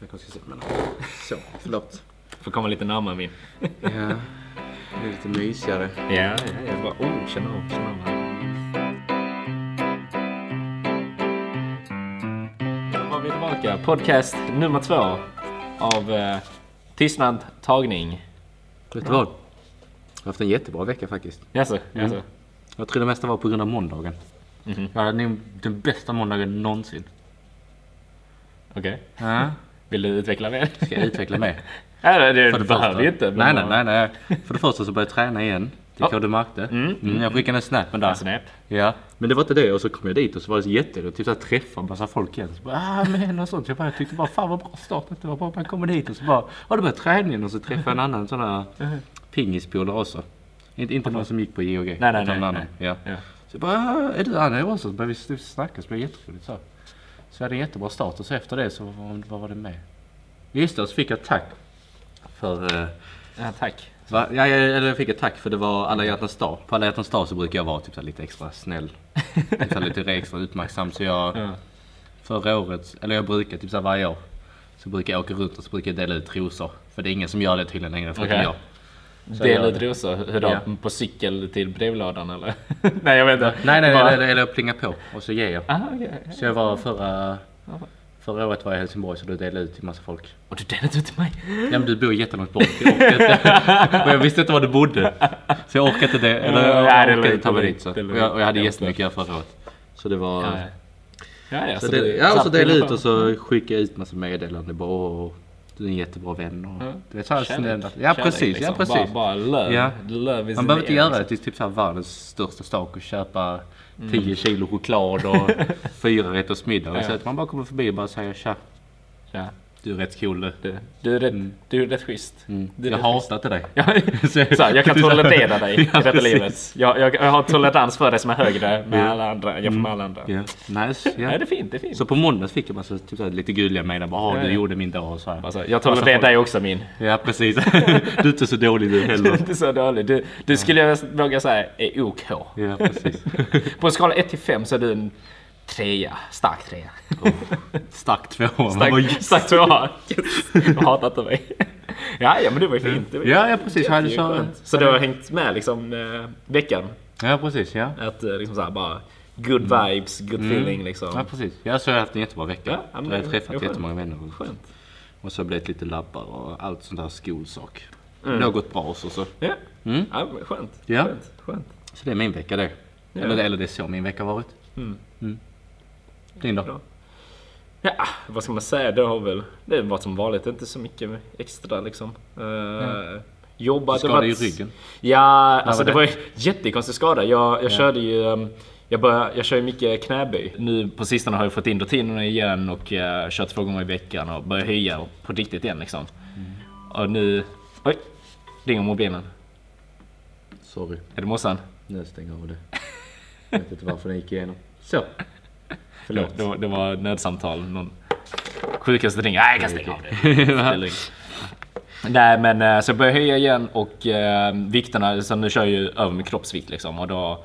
Jag kanske ska. Men, så, förlåt. Får komma lite närmare min. Ja, det är lite mysigare. Ja, ja, jag bara oh, känna av, känna av. Då var vi tillbaka. Podcast nummer två av eh, Tystnad tagning. Vet du vad? Jag har haft en jättebra vecka faktiskt. Jaså, jaså. Jag tror det mesta var på grund av måndagen. Mhm. Jag hade nog den bästa måndagen någonsin. Okej. Ja. Vill du utveckla mer? Ska jag utveckla mer? Ja, det, det För det behöver första. ju inte. Nej, nej, nej, nej. För det första så började jag träna igen. Det kanske du märkte. Mm. Mm, jag skickade en snap med där. En snap. Ja. Men det var inte det och så kom jag dit och så var det jätteroligt. Typ såhär träffa en massa folk igen. Så bara, ah men och sånt. Jag, bara, jag tyckte bara fan vad bra start det var. Bara man kommer dit och så bara, har du börjat träningen? Och så träffade jag en annan sån här pingispolare också. Inte, inte någon som gick på IOG. Nej, nej, nej, nej. Ja. Ja. Så jag bara, ah, är du Anna också? Så började vi snacka så blev det jätteroligt så. Så jag hade en jättebra start och så efter det så, vad, var det med? Just det, så fick jag tack. För, eh, Ja, tack. va? Ja, jag, eller jag fick ett tack för det var alla hjärtans dag. På alla hjärtans dag så brukar jag vara typ så lite extra snäll. typ så lite extra uppmärksam. Så jag, Ja. förra året, eller jag brukar typ så varje år. Så brukar jag åka runt och så brukar jag dela ut trosor. För det är ingen som gör det tydligen längre förutom Okej. jag. Dela jag- ut rosor? Hur då? Ja. På cykel till brevlådan eller? nej, jag vet inte. Nej, nej, nej, eller, jag plingar på och så ger jag. Aha, okej. Så jag var förra, förra året var jag i Helsingborg så då delade jag ut till massa folk. Och du delade ut till mig? Ja men du bor jättelångt bort. Jag och jag visste inte var du bodde. Så jag orkade inte det. Eller jag Nej, är orkade inte ta mig dit. Så. Och jag, och jag hade Jag jättemycket att göra förra året. Så det var... Ja, ja. Ja, ja, Så så det, du- ja, och så delade jag ut och så skickade jag ut massa meddelanden. Bara åh, du är en jättebra vän. Och, Ja. du vet, så här, Kärlek. snälla- ja Kärlek, precis, liksom. ja precis. Bara, bara love. Ja. love Man behöver inte göra det liksom. till typ så här världens största sak och köpa 10 kilo choklad och fyra rätters middag. Ja. Så att man bara kommer förbi och bara säger tja, Ja. Du är rätt cool du. Du, är rätt, du är rätt schysst. Mm. Du är Jag hatar inte dig. Så jag kan tolerera dig i Ja, detta precis. livet. Jag, jag, jag har tolerans för dig som är högre med alla andra, jämfört med alla andra. Ja, nice. Ja. Nej, det är fint, det är fint. Så på måndags fick jag massa typ så här, lite gulliga mejl. Bara, "Ah, Ja, du ja. gjorde min dag och så här. Alltså, jag tolererar dig också min. Ja, precis. du är inte så dålig du Du är heller. inte så dålig. Du, du skulle jag våga säga är OK. Ja, precis. På en skala 1 till 5 så är du en trea. Stark trea. Stark tvåa. Stark, tvåa. Yes. Du hatar inte mig. Ja, ja men det var ju fint. Det var ju Ja, ja precis. Jag hade det så... Så du har hängt med liksom eh, veckan? Ja, precis. Ja. Att eh, liksom såhär bara good vibes, good feeling liksom. ja, precis. Ja, så har jag haft en jättebra vecka. Ja, ja, men jag har det- träffat det skönt. jättemånga vänner. och- Skönt. Och så har det blivit lite labbar och allt sånt där skolsak. Mm. Det gått bra också så. Ja, Mm. ja skönt. Ja. Skönt. skönt. Så det är min vecka det. Ja. Eller, eller det är så min vecka har varit. Mm. Din då? Ja, vad ska man säga? Det har väl det har varit som vanligt. Inte så mycket extra liksom. Uh, Jobbat. Skadade ju ryggen. Ja, alltså var det det? var ju jättekonstig skada. Jag, jag Ja. körde ju... um, Jag, började, jag kör ju mycket knäböj. Nu på sistone har jag fått in rutinerna igen och uh, kört två gånger i veckan och börjat höja på riktigt igen liksom. Mm. Och nu... Oj! Ringer mobilen. Sorry. Är det morsan? Nu stänger jag av det. Jag vet inte varför den gick igenom. Så. Förlåt. Det var, det var nödsamtal. Någon sjukaste ringer. Nej, jag kan stänga av det. Nej men eh, så jag börjar höja igen och eh, vikterna, så nu kör jag ju över min kroppsvikt liksom och då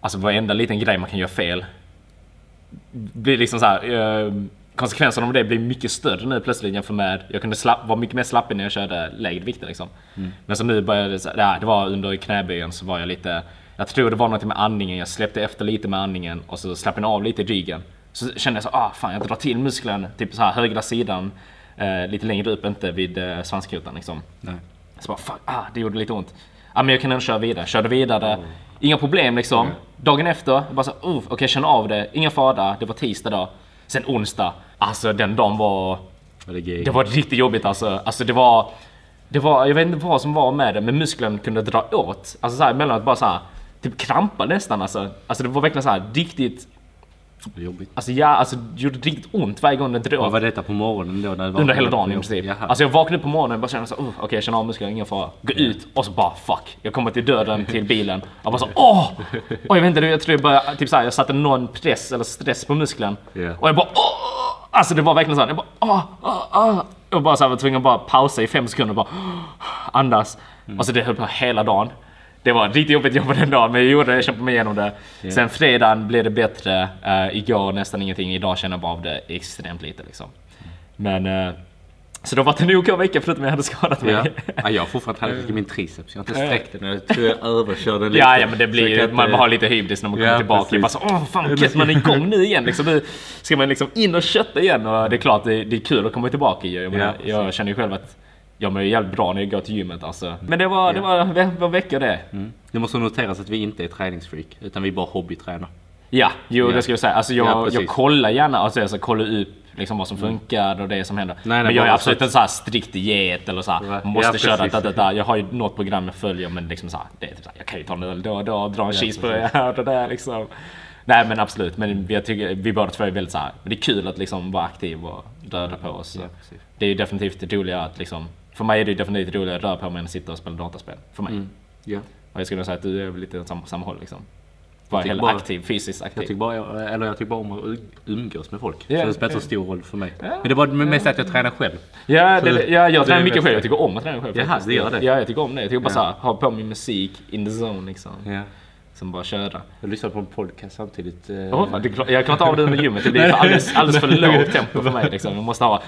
Alltså varenda liten grej man kan göra fel Blir liksom så här, eh, Konsekvenserna av det blir mycket större nu plötsligt jämfört med Jag kunde slapp, vara mycket mer slappig när jag körde lägre vikter liksom Men så nu började det, så- ja, det var under knäböjen så var jag lite Jag tror det var något med andningen, jag släppte efter lite med andningen och så slappnade jag av lite i ryggen Så kände jag så ah fan jag drar till muskeln, typ så här högra sidan eh, Lite längre upp, inte vid eh, svanskotan liksom Nej. så bara fuck, ah, det gjorde lite ont. Ja men jag kan ändå köra vidare. Körde vidare. Inga problem liksom. Dagen efter, jag bara så, uh, okej okay, känner av det. Inga fara. Det var tisdag då. Sen onsdag. Alltså den dagen var... Det? Det var riktigt jobbigt alltså. Alltså det var... Det var, jag vet inte vad som var med det, men muskeln kunde dra åt. Alltså såhär emellanåt bara såhär, typ krampa nästan alltså. Alltså det var verkligen såhär riktigt, Det var jobbigt. alltså ja, alltså det gjorde riktigt ont varje gång den drog. Vad var detta på morgonen då? När det var Under hela dagen i princip. Jaha. Alltså jag vaknade på morgonen och bara kände så, uh, okej jag känner av musklerna, ingen fara. Gå ut och så bara fuck. Jag kommer till döden till bilen. Jag bara så åh! Och jag vet inte, jag tror jag började, typ såhär, jag satte någon press eller stress på muskeln. Ja. Och jag bara åh! Alltså det var verkligen så här, jag bara åh, åh, åh. Jag bara så här, var tvungen att bara pausa i fem sekunder och bara andas. Och så det höll på hela dagen. Det var riktigt jobbigt jobb den dagen men jag gjorde det, jag kämpade mig igenom det. Sen fredagen blev det bättre. Uh, igår nästan ingenting. Idag känner jag bara av det extremt lite liksom. Men eh, Så det har varit en OK vecka förutom jag hade skadat mig. Ja. ja, jag har fortfarande halkat i min triceps. Jag har inte sträckt den. Jag tror jag överkörde lite. Ja, ja men det blir ju, man har lite hybris när man kommer Ja, tillbaka. precis. Bara så, Åh fan gött, man är igång nu igen. Liksom, nu ska man liksom in och kötta igen. Och det är klart, det, det är kul att komma tillbaka. ju. Jag, Ja, jag känner ju själv att jag mår ju jävligt bra när jag går till gymmet. Alltså. Men det var, det var, ve- var veckor det. Mm. Det måste noteras att vi inte är träningsfreak. Utan vi bara hobbytränar. Ja, jo Ja. det ska jag säga. Alltså jag, Ja, jag kollar gärna, alltså jag ska kolla upp liksom vad som funkar och det som händer. nej, men jag är absolut inte så här strikt diet eller så här, Nej. man måste Ja, köra precis. det, det, det. Jag har ju något program jag följer men liksom så här, det är typ så här, jag kan ju ta en öl då och då, dra en cheeseburgare här och det där liksom. Nej men absolut, men jag tycker vi båda två är väldigt så här, men det är kul att liksom vara aktiv och röra på oss. Ja, det är ju definitivt det roliga att liksom, för mig är det definitivt roligare att röra på mig än att sitta och spela dataspel. För mig. Ja. Och jag skulle säga att du är lite åt samma, samma håll liksom. Vara helt bara- aktiv, fysiskt aktiv. Jag tycker, bara, eller jag tycker bara om att umgås med folk. Ja, så det spelar ja. så stor roll för mig. Men det var mest att jag tränar själv. Ja, Så det, ja jag tränar mycket själv. Jag tycker om att träna själv. Jaha, det gör det? Ja, jag tycker om det. Jag tycker bara Ja. såhär, ha på min musik in the zone liksom. Som bara köra. Jag lyssnade på en podcast samtidigt. eh, Oh, det, jag klarar inte av det under gymmet. Det blir alldeles, alldeles för lågt tempo för mig liksom. Jag måste ha...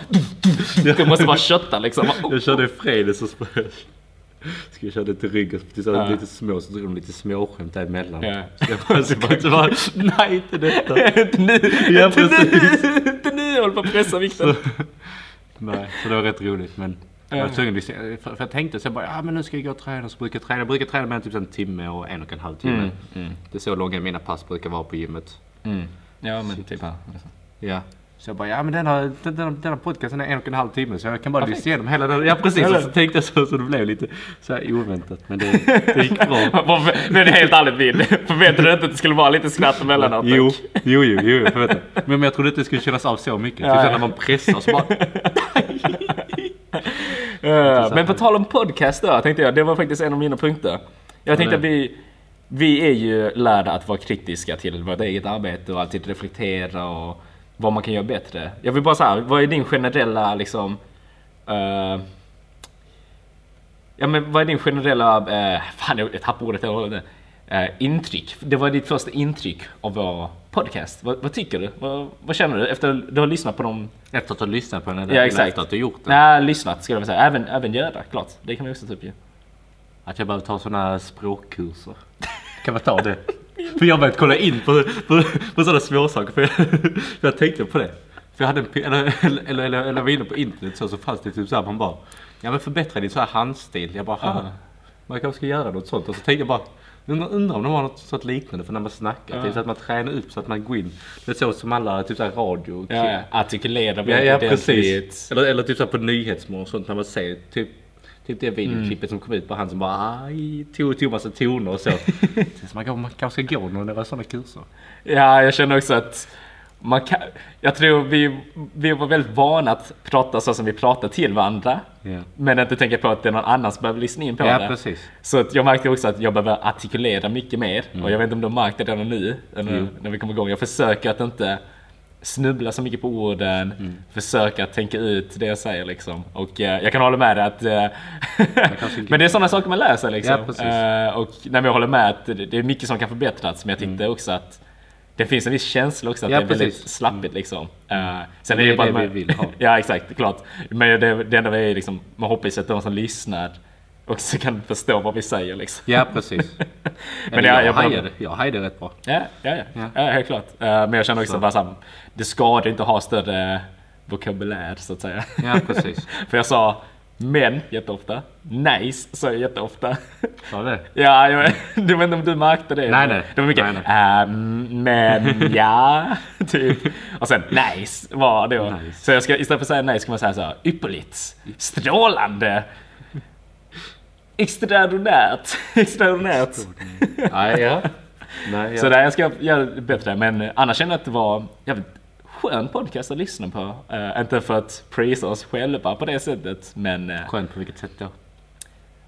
Jag måste bara kötta liksom. Jag körde i fredags och Ska jag köra det till ryggen till så Ja. lite små så drog de lite småskämt däremellan. Ja. Så jag bara, så bara, så bara nej inte detta. Inte nu! Ja, Inte nu! Inte nu! Jag håller på att pressa vikten. Nej, så det var rätt roligt men jag var tvungen att. För, för jag tänkte så bara, ja men nu ska jag gå och träna. Så brukar jag träna. Jag brukar träna med typ en timme och en och en halv timme. Mm, mm. Det är så långa mina pass brukar vara på gymmet. Mm. Ja, men typ här. Ja. Så jag bara, ja men denna, den- denna, denna podcasten är en och en halv timme så jag kan bara lyssna igenom hela den. Ja precis, och så tänkte jag så, så det blev lite så här oväntat. Men det, det gick bra. Men det är helt ärligt Vid. Förväntade du inte att det skulle vara lite skratt emellanåt? Jo, jo, jo, jo, det. Men, men jag trodde inte det skulle kännas av så mycket. Ja, Typ så ja. när man pressar så bara, men på tal om podcast då, tänkte jag, det var faktiskt en av mina punkter. Jag tänkte att vi, vi är ju lärda att vara kritiska till vårt eget arbete och alltid reflektera och vad man kan göra bättre. Jag vill bara säga, vad är din generella liksom... eh, ja men vad är din generella, uh, fan jag jag tappade ordet helt och Uh, intryck. Det var ditt första intryck av vår podcast. Vad, vad tycker du? Vad, vad känner du efter att du har lyssnat på dem? efter att ha lyssnat på den Ja exakt. efter att du gjort det. Nej, lyssnat skulle jag säga. Även, även göra, klart. Det kan vi också ta upp ju. Att jag behöver ta sådana språkkurser. Kan man ta det? För jag har börjat kolla in på, på, på sådana småsaker. För jag, för jag tänkte på det. För jag hade en, eller, eller, eller, eller, var inne på internet så, så fanns det typ så här man bara Ja men förbättra din så här handstil. Jag bara "Ha, Man kanske ska göra något sånt. Och så tänkte jag bara Undrar, undrar om de har något sånt liknande för när man snackar. Ja. Typ så att man tränar upp så att man går in. Det är så som alla typ så här radio. Ja, ja. Artikulera Ja, ja precis. Eller, eller typ så här på Nyhetsmorgon och sånt när man ser typ Typ det videoklippet som kom ut på han som bara aj, tog, tog massa toner och så. så man, man kanske ska gå några sådana kurser. Ja, jag känner också att man kan, jag tror vi, vi var väldigt vana att prata så som vi pratar till varandra. Ja. Men inte tänka på att det är någon annan som behöver lyssna in på Ja, det. precis. Så att jag märkte också att jag behöver artikulera mycket mer. Och jag vet inte om du har märkt det redan nu, när, Jo. när vi kommer igång. Jag försöker att inte snubbla så mycket på orden. Försöka att tänka ut det jag säger liksom. Och eh, jag kan hålla med dig att... Eh, men det är sådana saker man lär sig liksom. Ja. Eh, och när jag håller med att det det är mycket som kan förbättras. Men jag tyckte också att det finns en viss känsla också att Ja, det är väldigt precis. slappigt liksom. Eh, sen Det är det bara det man- vi vill ha. ja exakt, klart. Men det, det enda vi är liksom, man hoppas att de som lyssnar också kan förstå vad vi säger liksom. Ja, precis. Men jag- jag, jag bara- hajade, jag hajade rätt bra. Ja, ja, ja. Ja. ja helt klart. Eh, men jag känner också Så. bara såhär, det skadar inte att ha större vokabulär så att säga. Ja, precis. För jag sa men jätteofta. Nice sa jag jätteofta. Var det? Ja, jag, du vet inte om du märkte det? Nej, nej. Det var mycket Nej, ehm, men ja, typ. Och sen nice var det. då. Nice. Så jag ska, istället för att säga nice ska man säga så här, ypperligt, strålande, extraordinärt, extraordinärt. Nej, ja. Nej, Så ja. där jag ska göra bättre. Men annars känner jag att det var jävligt skön podcast att lyssna på. Eh, inte för att prisa oss själva på det sättet. Men, uh, Skönt på vilket sätt då?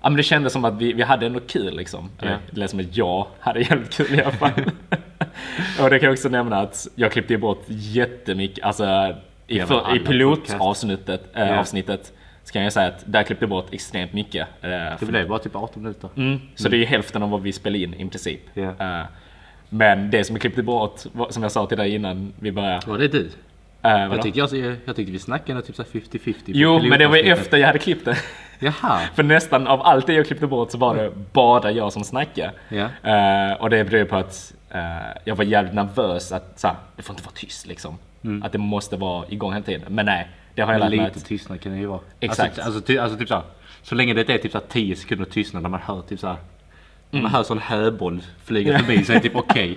ja, men det kändes som att vi, vi hade ändå kul liksom. Ja. Eller, Det lät som att jag hade jävligt kul i alla fall. och det kan jag också nämna att jag klippte bort jättemycket. Alltså i, för, i pilotavsnittet äh, Ja. avsnittet, så kan jag säga att där klippte jag bort extremt mycket. eh, Det blev bara typ 18 minuter. Mm, så det är ju hälften av vad vi spelar in i princip. Ja. Eh, men det som jag klippte bort, som jag sa till dig innan vi började. Var det du? Uh, vadå? Jag tyckte, jag, jag tyckte vi snackade typ så här 50-50. på Jo, men det var efter jag hade klippt det. Jaha. För nästan av allt det jag klippte bort så var det bara jag som snackade. Ja. Eh, och det beror på att eh, jag var jävligt nervös att så här, det får inte vara tyst liksom. Att det måste vara igång hela tiden. Men nej, det har jag lärt mig lite att... tystnad kan det ju vara. Exakt. Alltså, alltså, ty, alltså typ så här, Så länge det är typ så här 10 sekunder tystnad när man hör typ så här. När Mm. man hör sån höboll flyga förbi så är det typ okej.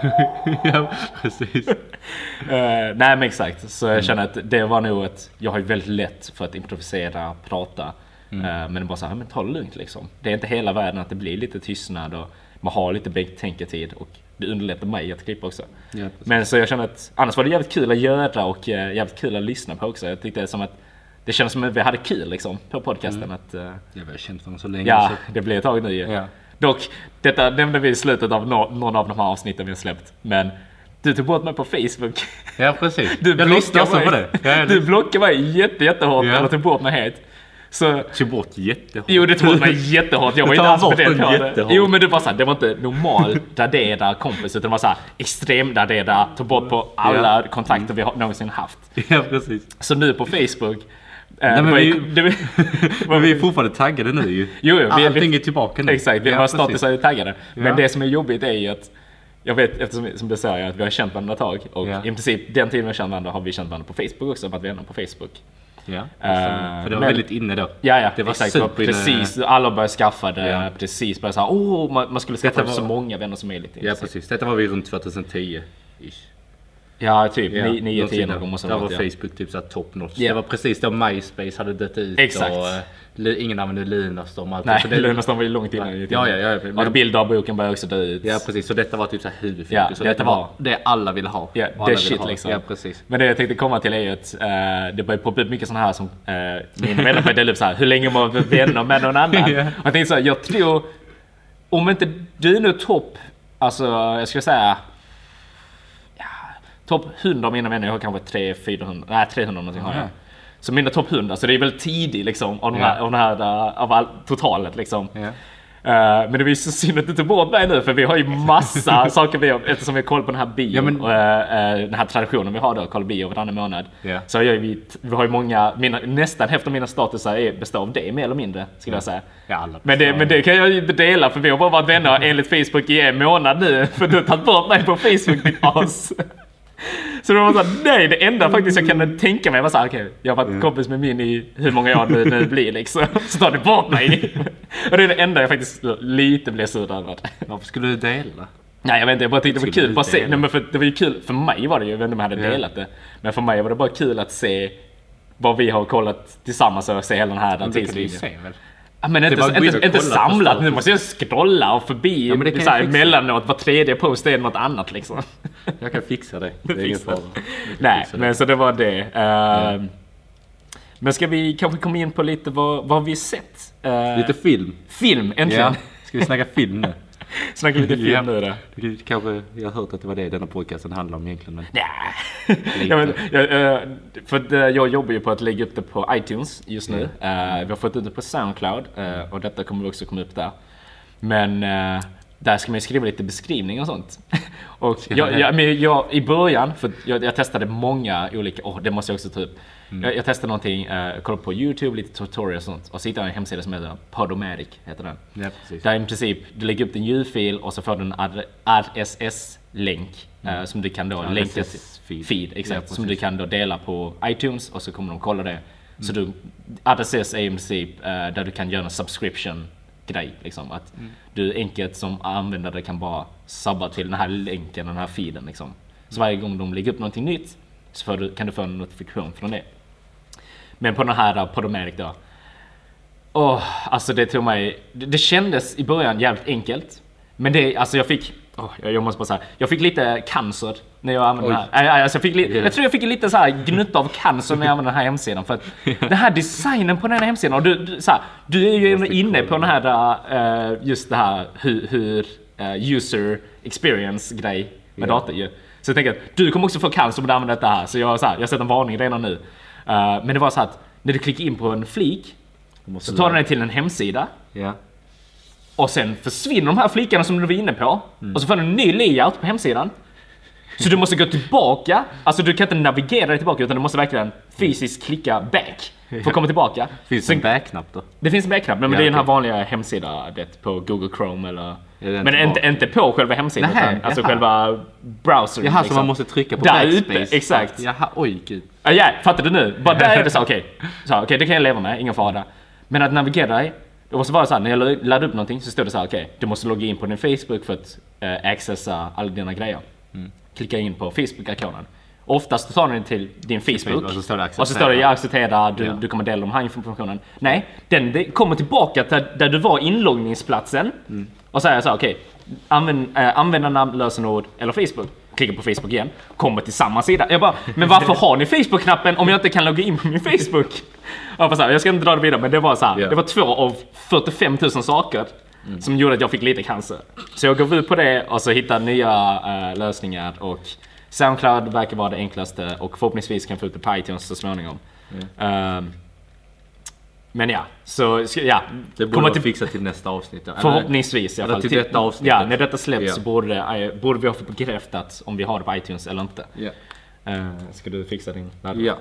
ja, precis. Eh, nej men exakt, så jag känner att det var nog att jag har ju väldigt lätt för att improvisera, prata. Mm. Eh, men bara så här, men ta det lugnt liksom. Det är inte hela världen att det blir lite tystnad och man har lite betänketid och det underlättar mig att klippa också. Ja, men så jag känner att annars var det jävligt kul att göra och eh, jävligt kul att lyssna på också. Jag tyckte det som att det kändes som att vi hade kul liksom på podcasten. Att, eh, Jag har känt varandra så länge. ja, Så. det blir ett tag nu ju. Ja. Dock, detta nämnde vi i slutet av nå- någon av de här avsnitten vi har släppt. Men du tog bort mig på Facebook. ja, precis. Du jag lyssnar blockade också på det. Ja, du blockade mig jätte, jättehårt Ja. eller tog bort mig helt. Så, tog bort jättehårt. jo du tog bort mig jättehårt. Jag var Du inte alls den på det. Jo men det var såhär, det var inte normal radera kompis utan det var såhär extrem radera, tog bort på alla Ja. kontakter vi har någonsin haft. Ja, precis. Så nu på Facebook. Eh, Nej, men vi- det, Men vi är fortfarande taggade nu ju. Jo, jo, vi- Allting vi- är tillbaka nu. Exakt, vi Ja, har precis. statusar taggade. Men Ja. det som är jobbigt är ju att jag vet, eftersom som du säger, att vi har känt varandra ett tag och Ja. i princip den tiden vi har känt varandra har vi känt varandra på Facebook också, varit vänner på Facebook. Ja, Eh, för det var men- väldigt inne då. Ja, ja, Det var exakt. Det var precis, alla började skaffa det, Ja. precis började såhär, åh, man, man skulle skaffa var- så många vänner som möjligt. Ja, precis. Detta var vi runt 2010. Ish. Ja, typ Ja, 9-10 någonsin någon gång måste det Där var ja. Facebook typ såhär top notch. Ja. Det var precis då MySpace hade dött ut Exakt. och li- ingen använde Lunarstorm allt. Nej, Så det- Lunarstorm var ju långt innan. Ja, ja, ja, Men, men- och bilderboken började också dö ut. Ja precis, så detta var typ såhär huvudfokus. Ja, så detta detta var- var det alla ville ha. Ja, det shit ha. liksom. Ja precis. Men det jag tänkte komma till är ju att eh, det börjar poppa upp mycket sådana här som eh, mina vänner börjar dela upp såhär, hur länge man var vänner med någon annan. Ja. Och jag tänkte såhär, jag tror, om inte du är nu topp, alltså jag skulle säga, ja, topp 100 av mina vänner, jag har kanske 300-400, nej 300 någonting har jag. Ja. Så mina topp 100, så det är väl tidigt liksom av, den här, av, den här, av all, totalet liksom. Ja. Eh, men det var ju så synd att du tog bort mig nu för vi har ju massa saker vi har, eftersom vi har koll på den här bio, Ja, men- och, eh, eh, den här traditionen vi har då, kolla bio varannan månad. Ja. Så har jag ju, vi har ju många, mina, nästan hälften av mina statusar är, består av det mer eller mindre skulle jag säga. Ja, Men det, men det kan jag ju inte dela för vi har bara varit vänner enligt Facebook i en månad nu för du har tagit bort mig på Facebook ditt as. Så det var såhär, nej det enda faktiskt jag kunde tänka mig var såhär, okej jag har varit kompis med min i hur många år det nu blir liksom. Så tar du bort mig. Och det är det enda jag faktiskt lite blev sur över. Varför skulle du dela? Nej jag vet inte, jag bara tyckte det var kul. Bara se, nej, men för, det var ju kul, för mig var det ju, jag vet inte om jag hade delat det. Men för mig var det bara kul att se vad vi har kollat tillsammans och se hela den här tidslinjen. Men inte, inte, inte samlat, nu måste jag scrolla och förbi. Ja, men det kan så här, jag fixa. emellanåt, var tredje post är något annat liksom. Jag kan fixa det. Det är ingen fara. Nej, fixa det. men så det var det. Ehm, Men ska vi kanske komma in på lite vad, vad vi sett? Uh, Lite film. film, äntligen! Ja. Ska vi snacka film nu? Snacka lite film Ja. nu då. Du kanske, jag har hört att det var det denna podcasten handlar om egentligen. Men... Nej. ja, men, jag, eh, för eh, jag jobbar ju på att lägga upp det på iTunes just nu. Eh, vi har fått ut det på Soundcloud eh, och detta kommer också komma upp där. Men eh, där ska man ju skriva lite beskrivning och sånt. och jag, jag, men jag, i början, för jag, jag testade många olika, åh det måste jag också ta upp. Jag, jag testade någonting, uh, kollade på YouTube, lite tutorials och sånt. Och så hittade jag en hemsida som heter Podomatic, heter den. Ja. Där i princip, du lägger upp din ljudfil och så får du en RSS-länk eh, som du kan då länka till feed, exakt, Ja, som du kan då dela på iTunes och så kommer de kolla det. Så du, RSS är i princip eh, där du kan göra en subscription grej liksom. Att du enkelt som användare kan bara sabba till den här länken, den här feeden liksom. Så varje gång de lägger upp någonting nytt så du, kan du få en notifikation från det. Men på den här uh, Podomatic då. Åh, alltså det tog mig... Det, det kändes i början jävligt enkelt. Men det, alltså jag fick... åh, jag, jag måste bara säga. Jag fick lite cancer när jag använde Oj. den här. Äh, Alltså jag, fick jag tror jag fick lite så här gnutta av cancer när jag använde den här hemsidan. För att den här designen på den här hemsidan. Och du, du, så här, du är ju inne på den här, uh, just det här hur, hur uh, user experience grej med Ja. data ju. Så jag tänker att du kommer också få cancer om du använder detta här. Så jag, så här, jag sätter en varning redan nu. Uh, men det var så att när du klickar in på en flik så tar den dig till en hemsida. Ja. Och sen försvinner de här flikarna som du var inne på. Och så får du en ny layout på hemsidan. Så du måste gå tillbaka, alltså du kan inte navigera dig tillbaka utan du måste verkligen fysiskt klicka back för att komma tillbaka. Finns det en back-knapp då? det finns en backknapp, men Ja, det är den här vanliga hemsidan på Google Chrome eller... Men inte inte, på själva hemsidan Nähä, utan alltså själva browsern. Jaha, så liksom. man måste trycka på Där backspace? exakt. Jaha, oj gud. Ja, ja, fattar du nu? Bara där är det så, okej. Så, okej, det kan jag leva med, ingen fara. Men att navigera dig, det måste vara så här, när jag laddar upp någonting så står det så här, okej, du måste logga in på din Facebook för att eh, accessa alla dina grejer. Mm. Klicka in på Facebook-ikonen. Oftast tar den till din Facebook. och så står det och så står det acceptera. jag accepterar, du, Ja. du kommer dela den här informationen. Nej, den kommer tillbaka till där du var inloggningsplatsen. Mm. Och säger så här, okej, använd, äh, användarnamn, lösenord eller Facebook. Klicka på Facebook igen, kommer till samma sida. Jag bara, men varför har ni Facebook-knappen om jag inte kan logga in på min Facebook? Jag, bara så här, jag ska inte dra det vidare, men det var så här, Ja. det var två av 45 000 saker som gjorde att jag fick lite cancer. Så jag gav ut på det och så hittade nya äh, lösningar och Soundcloud verkar vara det enklaste och förhoppningsvis kan få ut det på iTunes så småningom. Ehm, men ja, så ja. Det borde komma vara till, nästa avsnitt. Eller- förhoppningsvis i alla eller fall. till detta avsnittet. Ja, när detta släpps så borde, eh, borde vi ha fått bekräftat om vi har det på iTunes eller inte. Ja. Uh, ska du fixa din ladd? ja,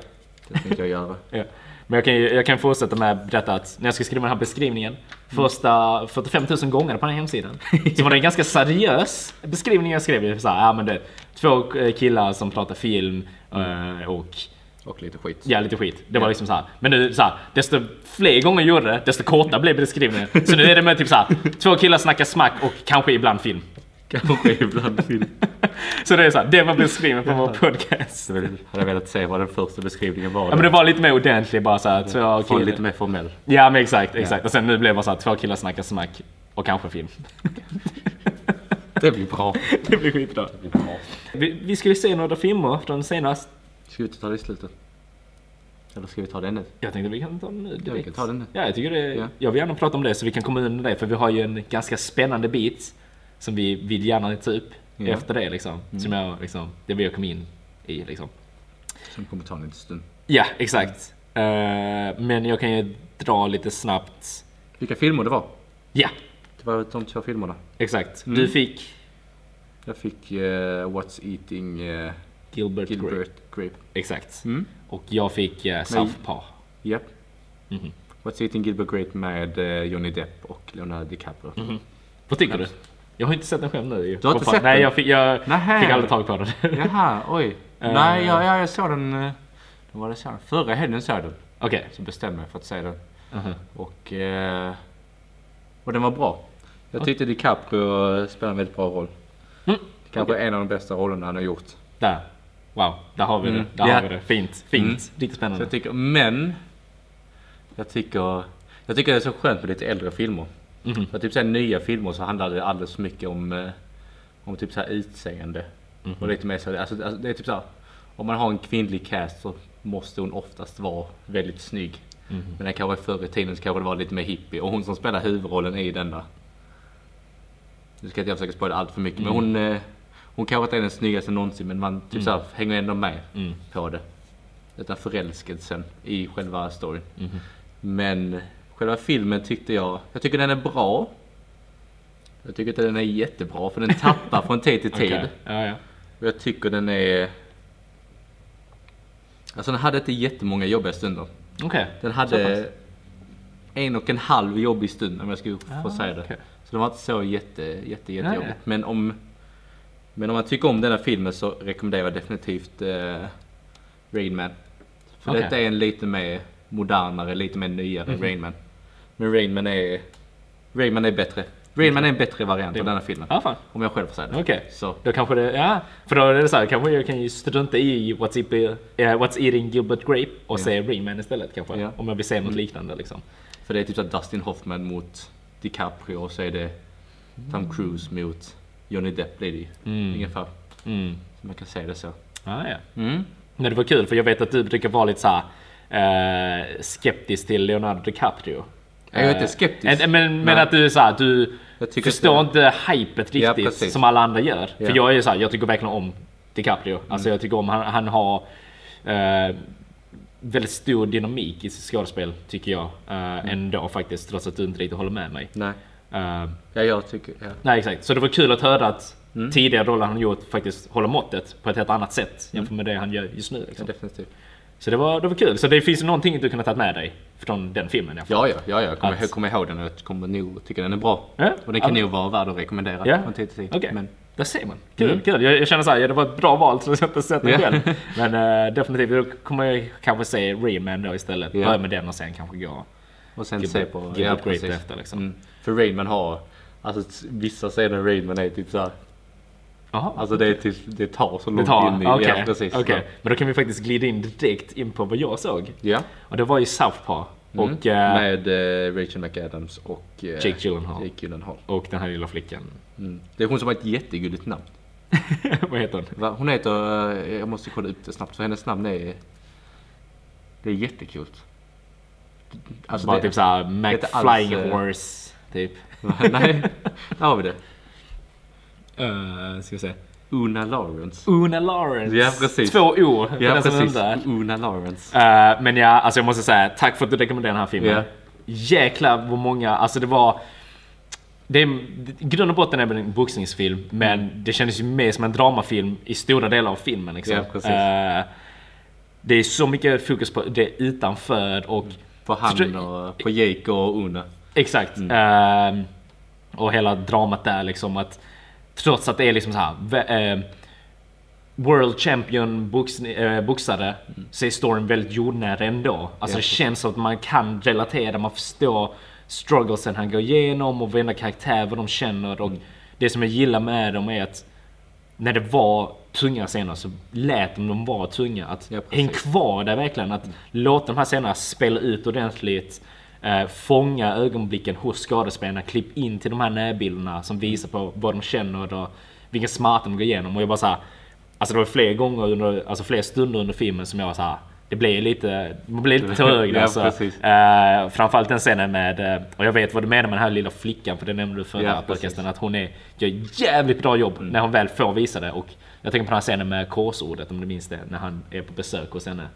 det tänkte jag göra. Ja. Men jag kan, jag kan fortsätta med detta att när jag ska skriva den här beskrivningen Första 45 000 gånger på den här hemsidan Så var det en ganga seriös beskrivning jag skrev. Så här, ja, men det, två eh, killar som pratar film eh, och Och lite skit. ja, lite skit. Det var liksom så här. Men nu så här, desto fler gånger jag gjorde det, desto kortare blev beskrivningen. Så nu är det med typ så här, två killar snackar smack och kanske ibland film. Kanske ibland film. Så det är så här, det var beskrivningen på vår podcast. Så hade jag velat se vad den första beskrivningen var. Ja men det var lite mer ordentligt bara så här, två Få killar. lite mer formell. Ja men exakt, exakt. Och sen nu blev det bara så här, två killar snackar smack och kanske film. Det blir bra. det blir skitbra. Det blir bra. Vi, vi skulle se några filmer från senast. Ska vi inte ta det i slutet? Eller ska vi ta det nu? Jag tänkte vi kan ta den nu direkt. Ja, vi kan ta den nu. Ja, jag tycker det. Ja. Jag vill gärna prata om det så vi kan komma under det för vi har ju en ganska spännande bit som vi vill gärna ta upp. Mm. efter det liksom. Som jag liksom, det vill jag komma in i liksom. Som kommer ta en liten stund. Ja, exakt. Eh, men jag kan ju dra lite snabbt. Vilka filmer det var? Ja, Det var de två filmerna. exakt. Mm. Du fick Jag fick eh, What's Eating eh, Gilbert, Grape. Gilbert Grape. Exakt. Mm. Och jag fick uh, South Park. Japp. Mhm. What's Eating Gilbert Grape med Johnny Depp och Leonardo DiCaprio. Mhm. Vad tycker du? Jag har inte sett den själv nu. Du har inte fan? sett Nej, den? jag fick, jag Nähä. fick aldrig tag på den. Jaha, oj. Eh. Nej, jag, jag, jag såg den... eh, Då var det så här, förra helgen såg jag den. Okej. Så bestämde jag mig för att se den. Mhm. Och, eh, och den var bra. Jag tyckte DiCaprio spelade en väldigt bra roll. Mm. Kanske en av de bästa rollerna han har gjort. Där. Wow, där har vi Mm. det. Där Ja. har vi det. Fint, fint. Mm. Riktigt Så spännande. jag tycker, men jag tycker, jag tycker det är så skönt med lite äldre filmer. Mhm. För typ så här, nya filmer så handlar det alldeles för mycket om, eh, om typ så här utseende. Mhm. Och lite mer så, alltså, alltså, det är typ så här, om man har en kvinnlig cast så måste hon oftast vara väldigt snygg. Mhm. Men den kanske förr i tiden så kanske det var lite mer hippie. Och hon som spelar huvudrollen i denna. Nu ska inte jag försöka spoila allt för mycket men hon, eh, hon kanske inte är den snyggaste någonsin men man typ så här, hänger ändå med Mm. på det. Utan förälskelsen i själva storyn. Mhm. Men själva filmen tyckte jag, jag tycker den är bra. Jag tycker inte den är jättebra för den tappar från tid till tid. Okej. Ja, ja. Och jag tycker den är... Alltså den hade inte jättemånga jobbiga stunder. Okej. Den hade en och en halv jobbig stund om jag skulle få Ah, säga det. okej. Så det var inte så jätte, jätte, jättejobbigt. Nej. Men om, men om man tycker om den här filmen så rekommenderar jag definitivt uh, Rain Man. För Okej. detta är en lite mer modernare, lite mer nyare Mhm. Rain Man. Men Rain Man är, Rain Man är bättre. Rain Man är en bättre variant av denna filmen. Ja, fan. Om jag själv får säga det. Okej. Så. Då kanske det, ja. För då är det så här, kanske jag kan ju strunta i What's, Eat, eh, What's Eating Gilbert Grape och Ja. se Rain Man istället kanske. Ja. Om jag vill se något Mm. liknande liksom. För det är typ så Dustin Hoffman mot DiCaprio och så är det Tom Cruise mot Johnny Depp blir det ju. Mm. Ungefär. Mm. Så man kan säga det så. Ja, ja. Mm. Men det var kul för jag vet att du brukar vara lite så här, eh, skeptisk till Leonardo DiCaprio. Jag är Eh, inte skeptisk. eh, Men, men att du är så här, du förstår att inte hypet Ja, riktigt precis. som alla andra gör. För Ja. jag är så här, jag tycker verkligen om DiCaprio. Alltså Mm. jag tycker om, han, han har eh, väldigt stor dynamik i sitt skådespel tycker jag. Mm. Eh, ändå faktiskt, trots att du inte riktigt håller med mig. Nej. Eh, Ja, jag tycker... Ja. nej exakt, så det var kul att höra att tidigare roller han gjort faktiskt håller måttet på ett helt annat sätt jämfört med det han gör just nu. Liksom. Definitivt. Så det var, det var kul. Så det finns någonting du kunde tagit med dig från den filmen. Ja, ja, ja, ja. jag kommer, Att- jag kommer ihåg den och jag kommer nog tycka den är bra. Ja, Och den kan ja. nog vara värd att rekommendera Ja, från tid till tid. okej. Men Där ser man. Kul, Mm. kul. Jag, jag känner såhär, ja, det var ett bra val så jag inte sett den Ja. själv. Men eh, definitivt, då kommer jag kanske se Rayman då istället. Ja. Börja med den och sen kanske gå. och sen se på... give ja, it great efter, liksom. Mm. För Rainman har... Alltså vissa scener i Rainman är typ såhär... Jaha. Alltså det, är typ, det tar så långt tar, in i... okej. Ja, precis. okej. Men då kan vi faktiskt glida in direkt in på vad jag såg. Ja. Och det var ju Southpaw. Mm. Och, eh, Med eh, Rachel McAdams och... eh, Jake Gyllenhaal. Jake Gyllenhaal. och den här lilla flickan. Mm. Det är hon som har ett jättegulligt namn. vad heter hon? Va? Hon heter... eh, Jag måste kolla upp det snabbt för hennes namn är... Det är jättekult. Alltså Bara det, typ såhär är Mac inte alls, Flying eh, Horse. Typ. Nej, där har vi det. Uh, ska vi se. Una Lawrence. Una Lawrence. Ja, precis. Två O Ja precis. Una Lawrence. Eh, men ja, alltså jag måste säga tack för att du rekommenderade den här filmen. Ja. Jäklar vad många, alltså det var... Det är, grund och botten är det en boxningsfilm, men det kändes ju mer som en dramafilm i stora delar av filmen. Liksom. Ja, precis. Eh, det är så mycket fokus på det utanför och... På han och på Jake och Una. Exakt. Mm. Eh, och hela dramat där liksom att trots att det är liksom så här. eh, World Champion box, eh, boxare så är storyn väldigt jordnära ändå. Alltså Mm. Det känns som att man kan relatera, man förstår strugglesen han går igenom och varenda karaktär vad de känner. Och Mm. det som jag gillar med dem är att när det var tunga scener så lät de dem vara tunga. Att Ja, häng kvar där verkligen. Att låta de här scenerna spela ut ordentligt. Eh, fånga ögonblicken hos skådespelarna. Klipp in till de här närbilderna som visar på vad de känner och vilken smärta de går igenom. Och jag bara så här, Alltså det var fler gånger under, alltså fler stunder under filmen som jag var så här. Det blev lite, man blev lite tårögd Ja, alltså. Eh, framförallt den scenen med, eh, och jag vet vad du menar med den här lilla flickan för det nämnde du förra Ja, podcasten. Att hon är, gör jävligt bra jobb när hon väl får visa det. Och jag tänker på den här scenen med korsordet om du minns det. När han är på besök hos henne.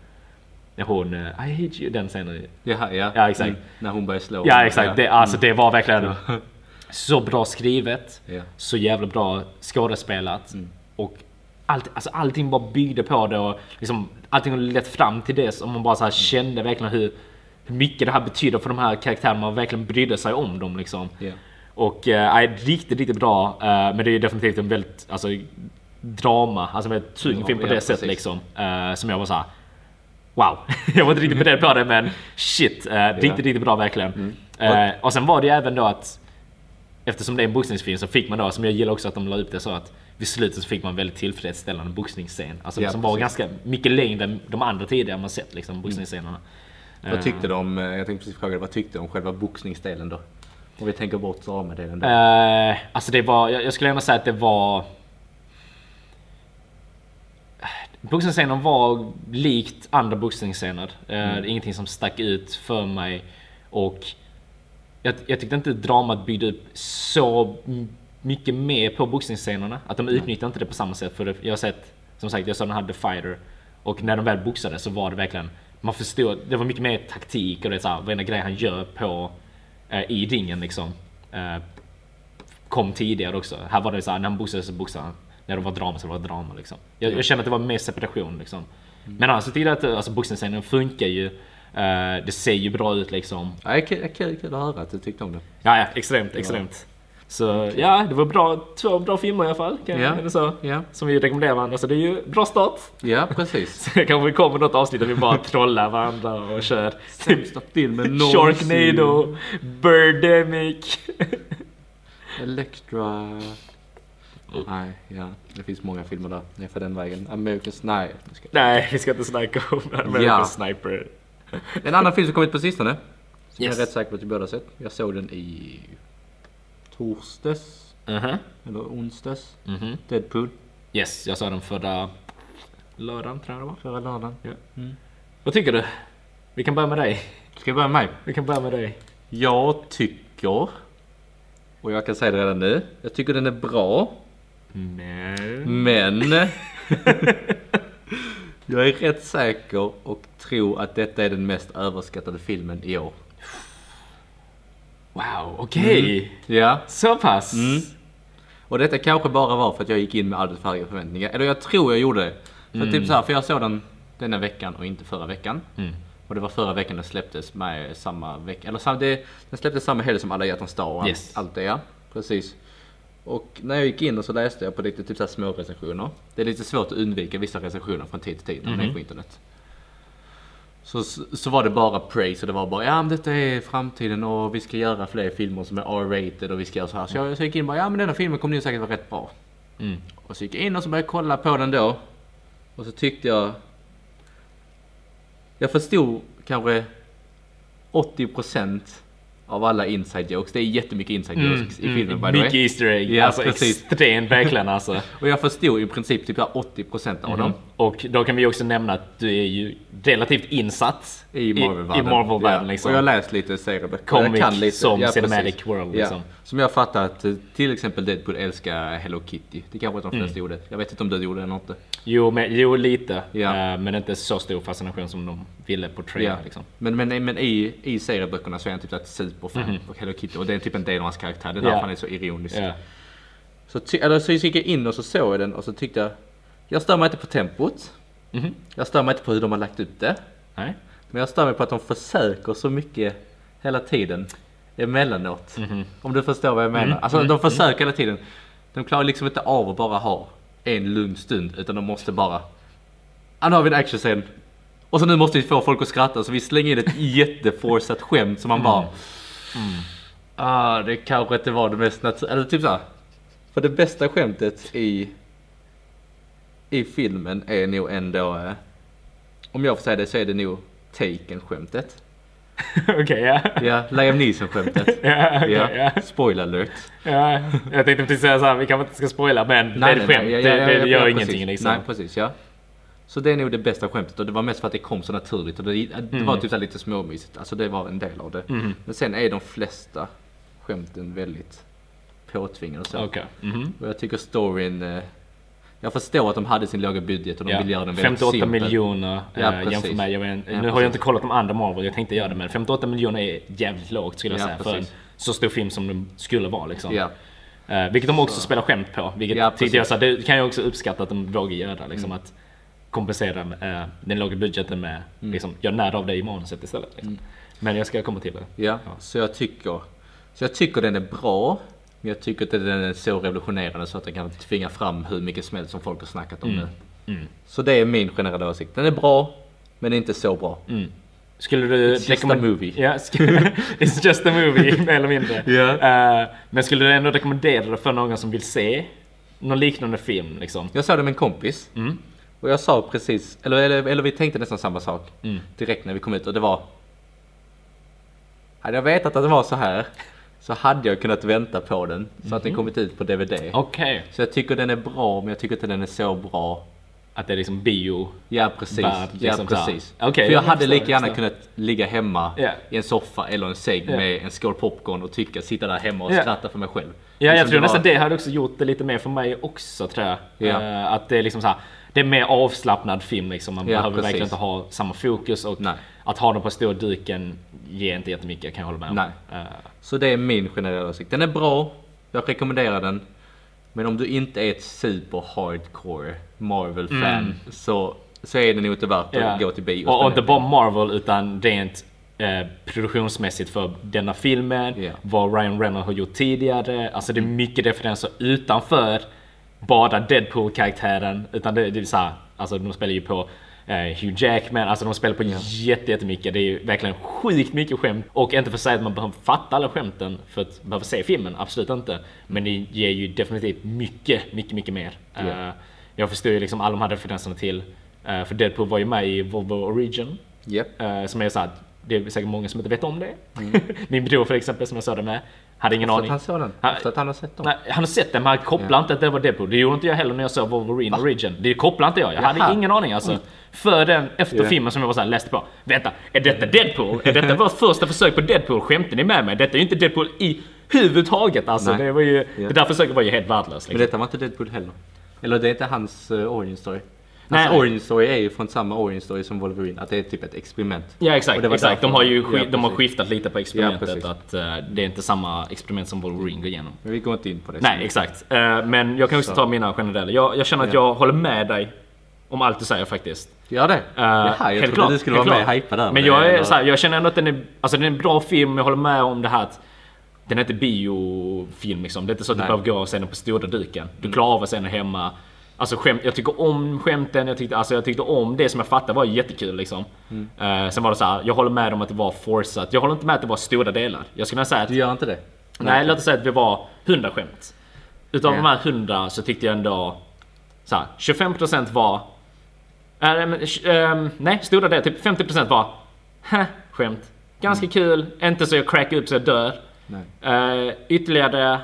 När hon, eh, I hate you, den scenen. Jaha, ja. Ja, exakt. Mm. När hon börjar slå. Ja exakt, det, alltså det var verkligen Ja. så bra skrivet. Ja. Så jävla bra skådespelat. Och allt, alltså allting bara byggde på det och liksom, allting har lett fram till det. Och man bara så här kände verkligen hur, hur mycket det här betyder för de här karaktärerna. Man verkligen brydde sig om dem liksom. Ja. Och äh, riktigt, riktigt bra. eh, men det är definitivt en väldigt, alltså drama, alltså en väldigt tung Ja, film på ja, det sättet precis. liksom. eh, som jag var såhär Wow! jag var inte riktigt beredd på det men shit, uh, riktigt, riktigt bra verkligen. Mm. Eh, och sen var det ju även då att Eftersom det är en boxningsfilm så fick man då, som jag gillar också att de la upp det så att Vid slutet så fick man en väldigt tillfredsställande boxningsscen. Alltså Ja, som var precis. ganska mycket längre än de andra tidigare man sett liksom, boxningsscenerna. Vad tyckte du om, eh, jag tänkte precis fråga vad tyckte du om själva boxningsdelen då? Om vi tänker bort dramadelen då. Eh, alltså det var, jag, jag skulle ändå säga att det var... Boxningsscenen var likt andra boxningsscener. Eh, Ingenting som stack ut för mig. Och jag, jag tyckte inte dramat byggde upp så mycket mer på boxningsscenerna. Att de utnyttjade inte det på samma sätt. För jag har sett, som sagt, jag såg den här The Fighter. Och när de väl boxade så var det verkligen, man förstod, det var mycket mer taktik och det är så här, varenda grej han gör på, eh, i ringen liksom. Eh, kom tidigare också. Här var det så här, när han boxade så boxade han. När det var drama så var det drama liksom. Jag, jag känner att det var mer separation liksom. Men annars så tycker jag att alltså, boxningsscenen funkar ju. Eh, det ser ju bra ut liksom. Ja, det är kul, att höra att du tyckte om det. Ja, ja extremt, extremt. Så ja, det var bra, två bra filmer i alla fall. Kan Ja. Eller så. Ja. Som vi rekommenderar varandra, så det är ju bra start. Ja, precis. Så kanske vi kommer något avsnitt där vi bara trollar varandra och kör Sämsta filmen. Sharknado, Birdemic. Electra. Nej, ja. Det finns många filmer där. Det är för den vägen. Nu ska- Nej, vi ska inte snacka om American Ja. Sniper. En annan film som kommit på sistone. Som jag Yes. är rätt säker på att vi båda sett. Jag såg den i torsdags. Mhm. Eller onsdags. Mhm. Deadpool. Yes, jag sa den förra lördagen tror jag det var. Förra lördagen. Ja. Vad tycker du? Vi kan börja med dig. Ska jag börja med mig? Vi kan börja med dig. Jag tycker, och jag kan säga det redan nu, jag tycker den är bra. Men... Men jag är rätt säker och tror att detta är den mest överskattade filmen i år. Wow, okej. Ja. Så pass? Mm. Och detta kanske bara var för att jag gick in med alldeles för höga förväntningar. Eller jag tror jag gjorde det. För typ så här, för jag såg den denna veckan och inte förra veckan. Och det var förra veckan den släpptes med samma vecka. Eller det, den släpptes samma helg som Alla hjärtans dag och Yes. allt det ja. Precis. Och när jag gick in och så läste jag på lite typ så små recensioner. Det är lite svårt att undvika vissa recensioner från tid till tid när man är på internet. Så, så var det bara praise och det var bara ja men detta är framtiden och vi ska göra fler filmer som är R-rated och vi ska göra så här. Så jag, så jag gick in och bara ja men denna filmen kommer nog säkert vara rätt bra. Mm. Och så gick jag in och så började jag kolla på den då. Och så tyckte jag... Jag förstod kanske 80% av alla inside jokes. Det är jättemycket inside jokes i filmen by the way. Mycket Easter egg. Ja, alltså precis. extremt verkligen alltså. Och jag förstod i princip typ 80% av dem. Och då kan vi också nämna att du är ju relativt insatt I Marvel-världen. I, Marvel-världen ja. liksom. Och jag har läst lite serieböcker. Comic Jag kan lite. som ja, cinematic precis. world, liksom. Ja. Som jag fattar att eh, till exempel Deadpool älskar Hello Kitty. Det kanske inte de flesta gjorde. Jag vet inte om du gjorde det eller inte. Jo, men, jo lite. Ja. Eh, men inte så stor fascination som de ville portraya Ja. liksom. Men, men, men i, i serieböckerna så är han typ ett superfan av Hello Kitty. Och det är typ en del av hans karaktär. Det är därför han är så ironisk. Så, eller, så gick jag in och så såg jag den och så tyckte jag... Jag stör mig inte på tempot. Mhm. Jag stör mig inte på hur de har lagt upp det. Nej. Men jag stör mig på att de försöker så mycket hela tiden. Emellanåt. Om du förstår vad jag menar. Alltså de försöker hela tiden. De klarar liksom inte av att bara ha en lugn stund. Utan de måste bara... Ah, nu har vi en actionscen. Och så nu måste vi få folk att skratta så vi slänger in ett jätteforcat skämt som man bara... Ah, det kanske inte var det mest naturliga. Eller typ såhär. För det bästa skämtet i... I filmen är nog ändå... Eh, om jag får säga det så är det nog Taken-skämtet. Okej, ja. Ja, Liam Neeson-skämtet. Ja, okej, ja. ja. Spoiler alert. ja. Jag tänkte precis säga såhär, vi kanske inte ska spoila men det är ett skämt. det, ja, det, det gör precis. ingenting liksom. Nej, precis ja. Så det är nog det bästa skämtet och det var mest för att det kom så naturligt och det, det Mm. var typ så lite småmysigt. Alltså det var en del av det. Men sen är de flesta skämten väldigt påtvingade och så. Okej. mhm. Och jag tycker storyn... Jag förstår att de hade sin låga budget och de Ja. vill göra den väldigt 58 simpel. miljoner Ja, eh, precis. jämfört med, jag vet, Ja, nu har jag precis. inte kollat de andra Marvel, jag tänkte göra det men 58 miljoner är jävligt lågt skulle jag Ja, säga för en precis. så stor film som den skulle vara liksom. Eh, vilket de också spelar skämt på, vilket Ja, tyckte jag precis. så det kan jag också uppskatta att de vågar göra liksom Mm. att kompensera eh, den låga budgeten med, Mm. liksom, gör när av det i manuset istället. Liksom. Men jag ska komma till det. Ja, så jag tycker... Så jag tycker den är bra. Men jag tycker inte den är så revolutionerande så att den kan tvinga fram hur mycket smäll som folk har snackat om Mm. nu. Så det är min generella åsikt. Den är bra, men inte så bra. Skulle du It's just a movie. Sk- it's just a movie, mer eller mindre. Ja. Eh, men skulle du ändå rekommendera det för någon som vill se någon liknande film? Liksom? Jag såg det med en kompis. Mm. Och jag sa precis, eller, eller, eller vi tänkte nästan samma sak. Mm. Direkt när vi kom ut och det var... Hade jag vetat att det var så här så hade jag kunnat vänta på den. Så att den kommit ut på DVD. Okej. Så jag tycker den är bra men jag tycker inte den är så bra. Att det är liksom bio. Ja precis. Ja, liksom här. precis. Okej, För jag jag hade lika jag gärna kunnat ligga hemma Ja. i en soffa eller en säng Ja. med en skål popcorn och tycka, sitta där hemma och Ja. skratta för mig själv. Ja, jag Liksom tror det nästan var- det hade också gjort det lite mer för mig också tror jag. Ja. Eh, att det är liksom så här, det är mer avslappnad film liksom. Man Ja, behöver precis. verkligen inte ha samma fokus och Nej. att ha den på stora duken ger inte jättemycket kan jag hålla med om. Nej. Eh, Så det är min generella åsikt. Den är bra, jag rekommenderar den. Men om du inte är ett super hardcore Marvel-fan så, så är det nog inte värt att Ja. gå till bio. Och, och inte bara Marvel utan rent eh, produktionsmässigt för denna filmen, Ja. vad Ryan Reynolds har gjort tidigare. Alltså det är mycket referenser utanför bara Deadpool-karaktären. Utan det, det är så här, alltså de spelar ju på eh, Hugh Jackman, alltså de spelar på jätte, jättemycket. Det är ju verkligen sjukt mycket skämt. Och inte för att säga att man behöver fatta alla skämten för att behöva se filmen, absolut inte. Men det ger ju definitivt mycket, mycket, mycket mer. Ja. Eh, jag förstår ju liksom alla de här referenserna till, eh, för Deadpool var ju med i Volvo Origin. Japp. Eh, som är så här, det är säkert många som inte vet om det. Min bror för exempel som jag sa det med, hade ingen Så att han såg den? Han- Efter att han har sett dem? Nej, han har sett den men han kopplar inte att det var Deadpool. Det gjorde inte jag heller när jag såg Wolverine Origin. Det kopplar inte jag. Jag Jaha. hade ingen aning alltså. För den, efter Ja. filmen som jag var så här, läste på. Vänta, är detta Deadpool? Är detta vårt första försök på Deadpool? Skämtar ni med mig? Detta är ju inte Deadpool i huvudtaget alltså. Nej. Det, var ju, Ja. det där försöket var ju helt värdelöst. Men Liksom. detta var inte Deadpool heller. Eller det är inte hans uh, origin story. Nej, Alltså. Origin Story är ju från samma Origin Story som Wolverine, att det är typ ett experiment. Ja exakt, exakt. De har ju Ja, sk- de har skiftat lite på experimentet. precis. att eh, det är inte samma experiment som Wolverine går igenom. Men vi går inte in på det. Nej exakt. Eh, men jag kan också Så. ta mina generella. Jag, jag känner att Ja. jag håller med dig om allt du säger faktiskt. Gör det? Eh, Jaha, jag trodde klart, du skulle vara med och hypa där. Men jag, är, eller? så här, jag känner ändå att den är, alltså den är en bra film, jag håller med om det här att den är inte biofilm liksom. Det är inte så att du Nej. behöver gå och se den på stora duken. Du klarar av att se den hemma. Alltså skämt, jag tycker om skämten, jag tyckte, alltså, jag tyckte om det som jag fattade var jättekul liksom. Eh, sen var det så här, jag håller med om att det var forceat. Jag håller inte med att det var stora delar. Jag skulle säga att, Du gör inte det? nej låt oss säga att det var 100 skämt. Utav Ja. de här 100 så tyckte jag ändå så här, 25% var äh, men, ehm, nej, stora delar, typ 50% var Hä, skämt. Ganska kul, inte så jag crackar upp så jag dör. Nej. Uh, ytterligare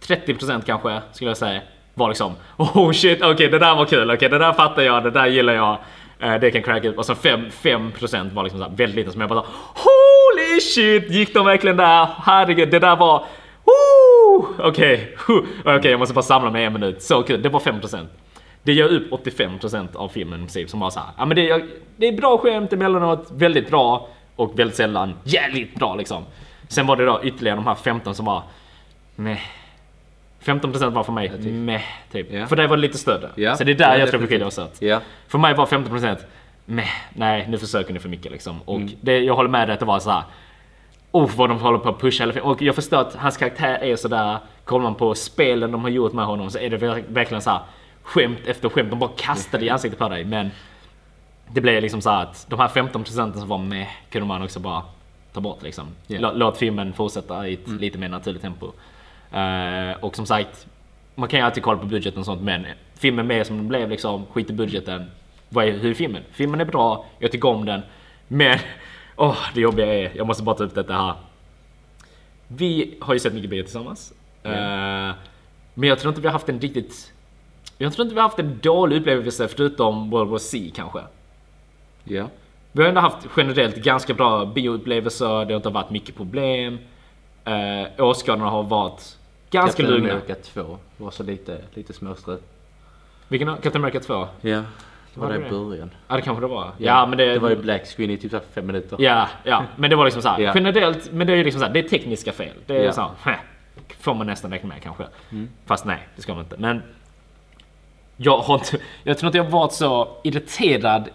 30% kanske skulle jag säga var liksom Oh shit, okej det där var kul, okej det där fattar jag, det där gillar jag. Eh, det kan cracka ut. Och så 5%, 5% var liksom så här väldigt lite som jag bara så, Holy shit, gick de verkligen där? Herregud, det där var Okej, okay, okej jag måste bara samla mig en minut. Så kul, det var 5%. Det gör upp 85% av filmen i princip som bara såhär, ja men det är, det är bra skämt emellanåt, väldigt bra och väldigt sällan jävligt bra liksom. Sen var det då ytterligare de här 15 som var meh. 15% var för mig meh, typ. Ja. För det var lite större. Ja, Så det är där ja, jag tror vi skiljer oss åt. För mig var 15% meh, nej nu försöker ni för mycket liksom. Och Mm. det, jag håller med dig att det var så här. Oh, vad de håller på att pusha hela. Och jag förstår att hans karaktär är sådär, kollar man på spelen de har gjort med honom så är det ver- verkligen så här skämt efter skämt. De bara kastar det i ansiktet på dig. Men det blev liksom så att de här 15 procenten som var med kunde man också bara ta bort liksom. Mm. Lå- Låt filmen fortsätta i ett lite mer naturligt tempo. Eh, och som sagt, man kan ju alltid kolla på budgeten och sånt men filmen blev som den blev liksom, skit i budgeten. Vad är, hur är filmen? Filmen är bra, jag tycker om den. Men, åh det jobbiga är, jag måste bara ta upp detta här. Vi har ju sett mycket bio tillsammans. Eh, men jag tror inte vi har haft en riktigt... Jag tror inte vi har haft en dålig upplevelse förutom World War C kanske. Ja. Vi har ändå haft generellt ganska bra bioupplevelser, det har inte varit mycket problem. Uh, åskådarna har varit ganska Captain lugna. America 2 var så lite, lite småstrul. Vilken? Captain America 2? Ja. Det var Var det i början. Ja det kanske det var. Ja, men det... det var ju black screen i typ så här fem minuter. Ja, ja, men det var liksom så här, Ja. generellt, men det är ju liksom så här, det är tekniska fel. Det är Ja. så här, heh, får man nästan räkna med kanske. Fast nej, det ska man inte. Men jag har inte, jag tror inte jag varit så irriterad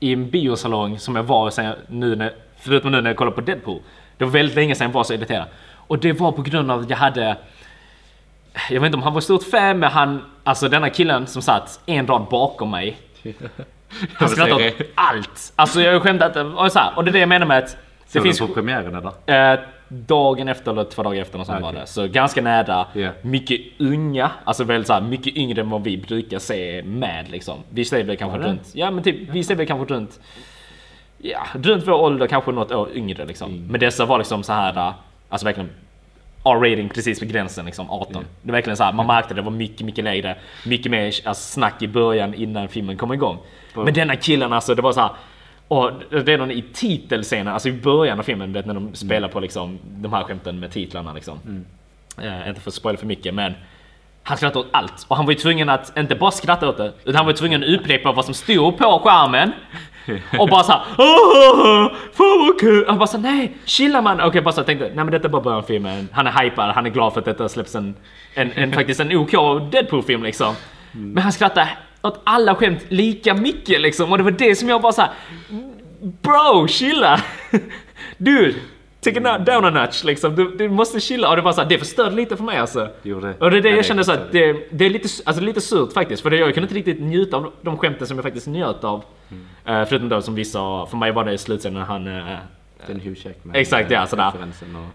i en biosalong som jag var sen jag, nu när, förutom nu när jag kollade på Deadpool. Det var väldigt länge sedan jag var så irriterad. Och det var på grund av att jag hade jag vet inte om han var stort fan men han, alltså denna killen som satt en rad bakom mig. Han skrattade åt allt. Alltså jag skämtade inte. Och, så här, och det är det jag menar med att det Det finns finns på premiären eller? eh, dagen efter eller två dagar efter något sånt Ah, var det. Så ganska nära. Ja. Mycket unga. Alltså väldigt så här, mycket yngre än vad vi brukar se med liksom. Vi ser väl kanske Var det? runt, ja men typ vi ser väl kanske runt Ja, runt vår ålder, kanske något år yngre liksom. Mm. Men dessa var liksom så här, alltså verkligen R-rating precis vid gränsen liksom 18. Det var verkligen så här, man märkte det var mycket, mycket lägre. Mycket mer alltså, snack i början innan filmen kom igång. Men denna killen alltså, det var så här. Och redan i titelscenen, alltså i början av filmen, vet, när de spelar på liksom de här skämten med titlarna liksom. Eh, inte för att spoila för mycket men han skrattade åt allt och han var ju tvungen att inte bara skratta åt det utan han var ju tvungen att upprepa vad som stod på skärmen. Och bara såhär Åh, fan vad kul! Han bara såhär nej, chilla man! Okej bara så tänkte nej men detta är bara början av filmen. Han är hypad, han är glad för att detta släpps en, en, en faktiskt en OK Deadpool-film liksom. Men han skrattade åt alla skämt lika mycket liksom och det var det som jag bara såhär Bro, chilla! Dude! Take it down a notch liksom. Du, du måste chilla. Och det var så här, det förstörde lite för mig alltså. Det gjorde. Och det är det Ja, jag kände så att förstörde. det, det är lite, alltså lite surt faktiskt. För det, jag kunde inte riktigt njuta av de skämten som jag faktiskt njöt av. Eh, förutom då som vissa, för mig var det i slutscenen när han eh, Den Hugh Jackman. Exakt, ja, sådär.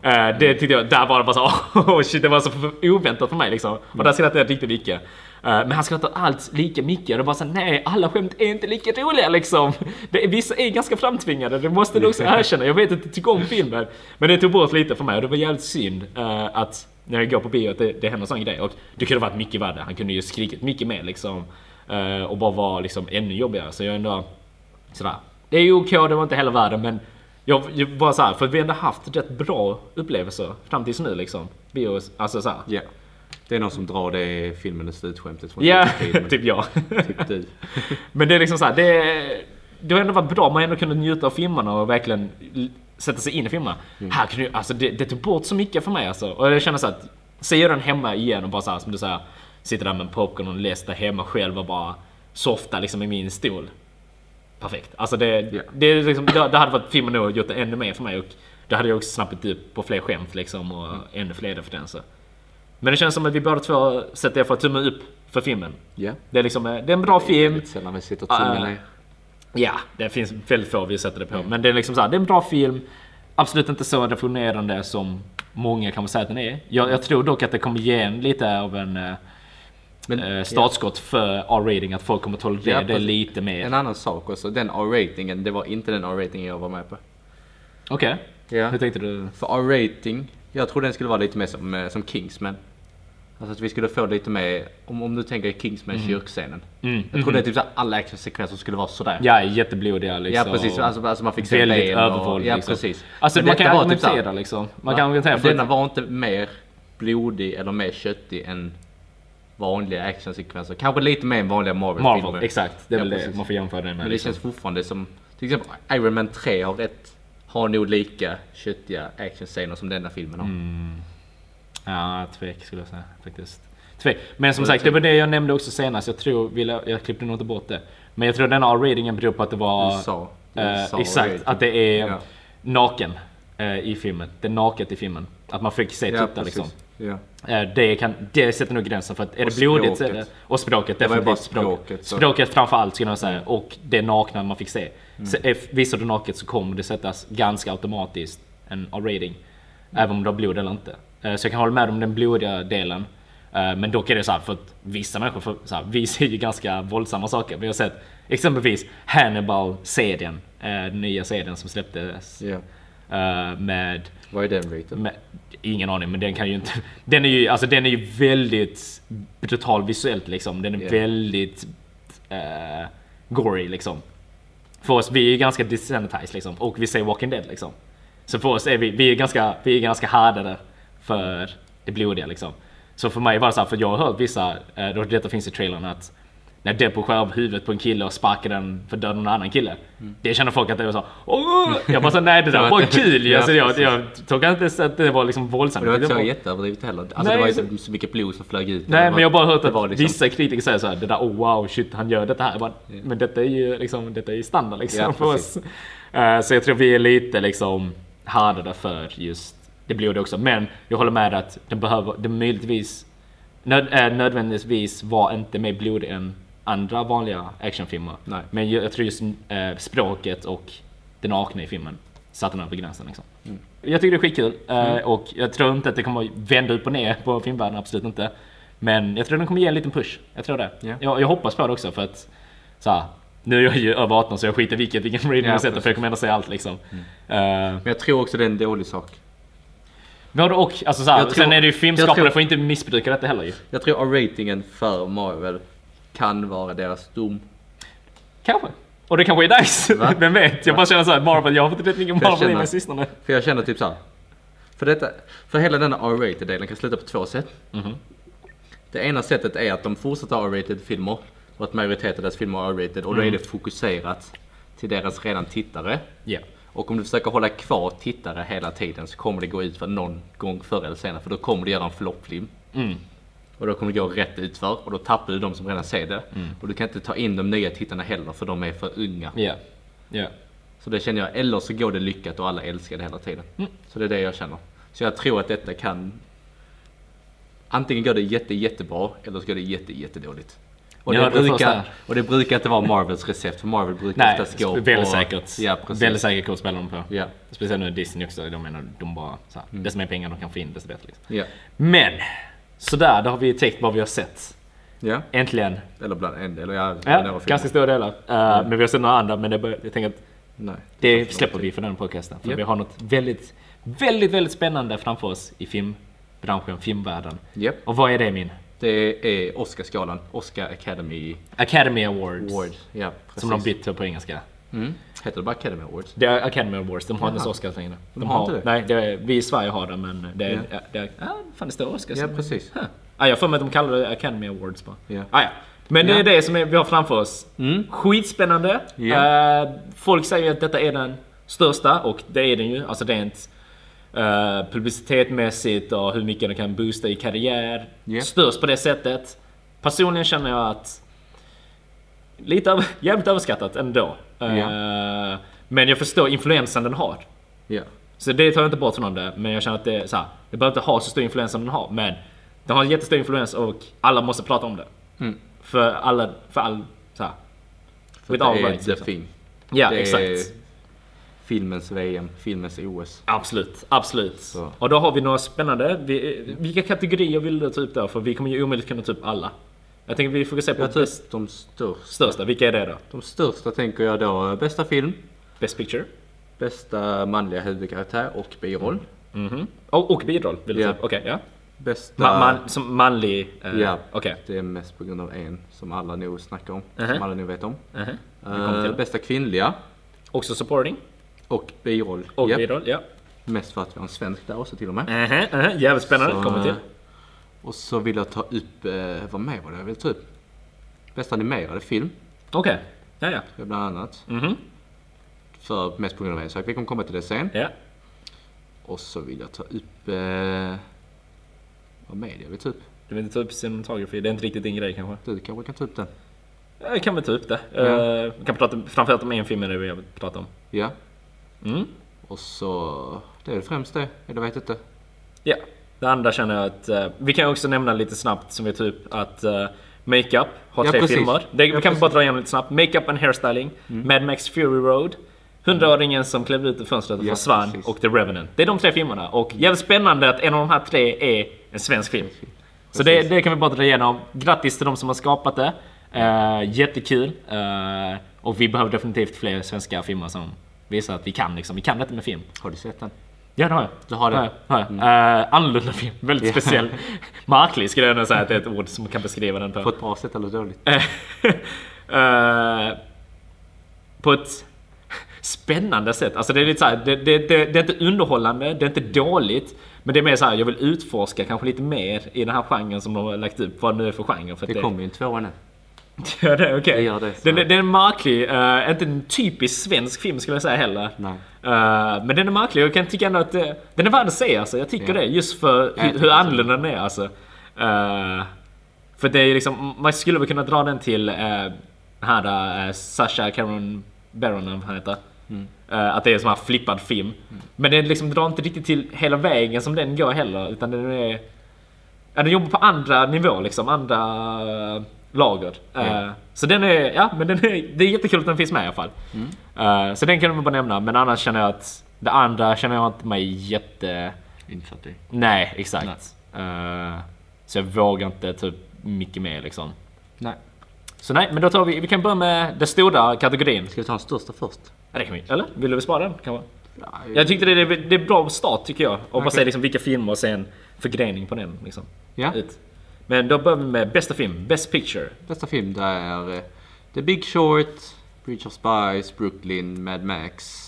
Eh, det tyckte jag, där var det bara så oh shit, det var så oväntat för mig liksom. Och där skrattade jag riktigt mycket. Eh, men han skrattade allt lika mycket. Och det var så nej, alla skämt är inte lika roliga liksom. Det, vissa är ganska framtvingade, det måste du också erkänna. Jag vet att du tycker om filmen. Men det tog bort lite för mig och det var jävligt synd eh, att när jag går på bio att det, det händer sån grej. Och det kunde varit mycket värre. Han kunde ju skrikit mycket mer liksom. Eh, och bara vara liksom ännu jobbigare. Så jag ändå sådär. Det är ju OK, det var inte hela världen men jag, jag bara såhär, för vi har ändå haft rätt bra upplevelser fram tills nu liksom. Bio, alltså såhär. Ja. Det är någon som drar det filmen är slutskämtet från Ja, typ jag. men Typ du. Men det är liksom så här, det, det har ändå varit bra. Man har ändå kunnat njuta av filmerna och verkligen sätta sig in i filmerna. Mm. Här kan du, alltså det, det tog bort så mycket för mig alltså. Och jag känner så att, ser jag den hemma igen och bara så här, som du säger, sitter där med en popcorn och läser hemma själv och bara softa liksom i min stol. Perfekt. Alltså det, Ja. det, liksom, det, det hade varit filmen nog gjort det ännu mer för mig och det hade jag också snappat upp på fler skämt liksom och ännu fler referenser. Men det känns som att vi båda två sätter för tumme upp för filmen. Ja. Det är liksom, det är en bra film. Lite sällan vi sitter tummen Ah, ner. Ja, det finns väldigt få vi sätter det på. Men det är liksom så här, det är en bra film. Absolut inte så revolutionerande som många kan säga att den är. Jag, jag tror dock att det kommer ge en lite av en eh, Men, eh, startskott för R-rating. Att folk kommer tolerera Ja, det lite mer. En annan sak också, den R-ratingen, det var inte den R-ratingen jag var med på. Okej. Ja. Hur tänkte du? För R-rating, jag tror den skulle vara lite mer som, eh, som Kingsman. Alltså att vi skulle få lite mer, om, om du tänker Kingsman kyrkscenen. Mm. Jag tror det är typ såhär, alla actionsekvenser skulle vara sådär. Ja, jätteblodiga liksom. Ja precis, alltså, alltså man fick se Väldigt ben övervåld. och, Ja liksom. precis. Alltså Men man kan detta var typ såhär- liksom. Man Va? kan argumentera Men för denna var inte mer blodig eller mer köttig än vanliga actionsekvenser. Kanske lite mer än vanliga Marvel-filmer. Marvel, exakt. Det är Ja, väl det precis. man får jämföra det med. Men det liksom. känns fortfarande som, till exempel Iron Man 3 har rätt, har nog lika köttiga actionscener som denna filmen har. Mm. Ja, tvek skulle jag säga faktiskt. Tvek. Men som sagt, det- var det jag nämnde också senast. Jag tror, jag, klippte nog inte bort det. Men jag tror den R-ratingen beror på att det var... USA. eh, USA exakt, rating. att det är Ja. naken eh, i filmen. Det är naket i filmen. Att man fick se Ja, tuttar liksom. Ja. Eh, Det, kan, det sätter nog gränsen för att är Och det blodigt språket. det, Och språket, Det var bara språket. språket, så- Språket framför allt skulle jag säga. Och det nakna man fick se. Mm. Så, eh, visar du naket så kommer det sättas ganska automatiskt en R-rating. Även om du har blod eller inte. Eh, Så jag kan hålla med om den blodiga delen. Eh, Men dock är det så här för att vissa människor, för, så här, vi ser ju ganska våldsamma saker. Vi har sett exempelvis Hannibal-serien. eh, Den nya serien som släpptes. eh, Med Vad är den rated? ingen aning, men den kan ju inte... Den är ju, alltså, den är ju väldigt brutal visuellt liksom. Den är Ja. väldigt eh, gory liksom. För oss, vi är ju ganska desensitized liksom. Och vi ser Walking Dead liksom. Så för oss är vi, vi är ganska, vi är ganska härdade för det blodiga liksom. Så för mig var det så här, för jag har hört vissa, eh, detta finns i trailern att när Deadpool skär av huvudet på en kille och sparkar den för att döda en annan kille. Det känner folk att det var så Åh! Jag bara så nej det där var var inte- kul ju. Ja, Alltså, jag, jag tog inte att det var liksom våldsamt. Det var inte så var- jätteöverdrivet heller. Alltså Nej, det var ju så- mycket blod som flög ut. Nej Det men var- jag har bara hört att var liksom- vissa kritiker säger så här, det där oh wow shit han gör detta här. Jag bara, Men detta är ju liksom, detta är ju standard liksom Ja, för oss. Eh, så jag tror vi är lite liksom härdade för just det blodiga också. Men jag håller med att den behöver, den möjligtvis nöd, äh, nödvändigtvis var inte mer blodig än andra vanliga actionfilmer. Nej. Men jag, jag tror just eh, språket och det nakna i filmen satte den över gränsen liksom. Mm. Jag tycker det är skitkul eh, och jag tror inte att det kommer vända upp och ner på filmvärlden, absolut inte. Men jag tror den kommer ge en liten push. Jag tror det. Ja. Jag, jag hoppas på det också för att så här, nu är jag ju över 18 så jag skiter vilket, vilken rating Ja, jag sätter för jag kommer ändå säga allt liksom. Mm. Eh, Men jag tror också det är en dålig sak. Både och, alltså så här, Jag tror- sen är det ju jag filmskaparna tror- får inte missbruka detta heller ju. Jag tror R-ratingen för Marvel kan vara deras dom. Kanske. Och det kanske är nice, Va? vem vet? Jag bara känner såhär, Marvel, jag har fått rätt mycket Marvel i känner- mig sistone. För jag känner typ så här. För, detta, för hela denna R-rated delen kan sluta på två sätt. Mhm. Det ena sättet är att de fortsätter R-rated filmer och att majoriteten av deras filmer är R-rated och då är det fokuserat till deras redan tittare. Ja. Och om du försöker hålla kvar tittare hela tiden så kommer det gå ut för någon gång förr eller senare för då kommer du göra en floppfilm. Mm. Och då kommer det gå rätt utför och då tappar du de som redan ser det. Och du kan inte ta in de nya tittarna heller för de är för unga. Ja. Ja. Så det känner jag, eller så går det lyckat och alla älskar det hela tiden. Mm. Så det är det jag känner. Så jag tror att detta kan Antingen går det jätte, jättebra eller så går det jätte, jättedåligt. Och Ni det, det brukar, här. och det brukar inte vara Marvels recept, för Marvel brukar Nej, oftast gå väldigt på... säkert. Ja, precis. Väldigt säkert kort spelar de på. Ja, Speciellt nu Disney också, de menar de bara såhär, Mm. desto mer pengar de kan få in desto bättre liksom. ja, Men! Sådär, då har vi täckt vad vi har sett. ja. Äntligen. Eller bland en del. Ja, Ja, ganska stora delar. Uh, Men vi har sett några andra, men det bör, jag tänker att Nej. det släpper vi för den podcasten. För Ja. vi har något väldigt, väldigt, väldigt spännande framför oss i filmbranschen, filmvärlden. Japp. Och vad är det min? Det är Oscarsgalan. Oscar Academy Academy Awards. Award. Ja, precis. Som de bytt på engelska. Mm. Heter det bara Academy Awards? Det är Academy Awards, de har inte ens. Oscars längre. De har inte det? Nej, det är, vi i Sverige har det men det är... Ja. Det är ja, fan det står Oscars. Ja, precis. Huh. Ah, jag har för mig att de kallar det Academy Awards bara. Ja. Ah, ja. Men det är det som vi har framför oss. Mm. Skitspännande. Ja. Eh, folk säger att detta är den största och det är den ju. Alltså rent uh, publicitetmässigt och hur mycket den kan boosta i karriär. Ja. Störst på det sättet. Personligen känner jag att lite över, jävligt överskattat ändå. Eh, Ja. Men jag förstår influensen den har. Ja. Så det tar jag inte bort från det, men jag känner att det är så här, det behöver inte ha så stor influens som den har, men den har en jättestor influens och alla måste prata om det. Mm. För alla, för all, så här. För det är rights, the liksom. thing. Ja, det exakt. Filmens VM, filmens OS. Absolut, absolut. Så. Och då har vi några spännande. Vi, vilka kategorier vill du ta upp då? För vi kommer ju omöjligt kunna ta upp alla. Jag tänker vi fokuserar på Jag tar upp de största. största. Vilka är det då? De största tänker jag då bästa film, Best picture? bästa manliga huvudkaraktär och biroll. Mhm. Och, och biroll vill du Ja. ta upp? Okej, ja. Bästa... Ma, man, som manlig... eh, Ja, Okej. det är mest på grund av en som alla nog snackar om. Mhm. Som alla nog vet om. Mhm. Kommer Eh, till. bästa kvinnliga Också supporting? Och biroll. Och Japp. biroll, ja. Mest för att vi har en svensk där också till och med. Mhm, mhm. Jävligt spännande. Så, Kommer till. Och så vill jag ta upp, eh, vad mer var det jag vill ta upp? Bästa animerade film, Okej. Ja, ja. bland annat. Mhm. För mest på grund av en sak. Vi kommer komma till det sen. Ja. Och så vill jag ta upp, eh, vad mer jag vill ta upp? Du vill inte ta upp cinematography? Det är inte riktigt din grej kanske? Du kanske kan ta upp den? Ja, Jag kan väl ta upp det. Ja. Eh, vi kan prata framförallt om en film är det vi vill prata om. Ja. Mm. Och så, det är väl främst det. Eller vet inte. Ja. Det andra känner jag att... eh, vi kan också nämna lite snabbt som vi tog upp att uh, Makeup har Ja, tre precis. filmer. Det, vi Ja, kan precis. bara dra igenom lite snabbt. Makeup and hairstyling, Mad Max Fury Road, Hundraåringen som klev ut ur fönstret och Ja, försvann precis. och The Revenant. Det är de tre filmerna och jävligt spännande att en av de här tre är en svensk film. Så det, det kan vi bara dra igenom. Grattis till de som har skapat det. Uh, jättekul. Eh, och vi behöver definitivt fler svenska filmer som visar att vi kan liksom. Vi kan detta med film. Har du sett den? Ja det har jag. Du har det? Har jag, har jag. Eh, annorlunda film. Väldigt Ja. speciell. Märklig skulle jag nog säga att det är ett ord som kan beskriva den på. På ett bra sätt eller dåligt? Eh, på ett spännande sätt. Alltså det är lite så här, det, det, det, det är inte underhållande, det är inte dåligt. Men det är mer så här, jag vill utforska kanske lite mer i den här genren som de har lagt upp. Vad det nu är för genre. För Det kommer ju en tvåa nu. Ja, det okej. Det gör det. Den, är- den är märklig. eh, inte en typisk svensk film skulle jag säga heller. Nej. Eh, men den är märklig och jag kan tycka ändå att det, den är värd att se alltså. Jag tycker Ja. det. Just för hur, hur annorlunda den är alltså. Eh, för det är liksom, man skulle väl kunna dra den till uh, här uh, Sasha Cameron Baron, eller vad han heter. Mm. Eh, att det är en sån här flippad film. Men den liksom drar inte riktigt till hela vägen som den går heller. Utan den är... Ja, den jobbar på andra nivåer liksom. Andra eh, lager. Eh, Ja. så den är... Ja, men den är, det är jättekul att den finns med i alla fall. Eh, så den kan man bara nämna. Men annars känner jag att det andra känner jag inte mig jätte... Insatt i. Nej, exakt. Eh, så jag vågar inte upp mycket mer liksom. Nej. Så nej, men då tar vi... Vi kan börja med den stora kategorin. Ska vi ta den största först? Ja, det kan vi. Eller? Vill du bespara den? Kanske? Ja, Jag tyckte det är, det är bra start tycker jag. Och bara Okej. säga liksom vilka filmer och sen förgrening på den. Liksom. Ja. Ut. Men då börjar vi med bästa film, Best Picture. Bästa film det är eh, The Big Short, Bridge of Spies, Brooklyn, Mad Max,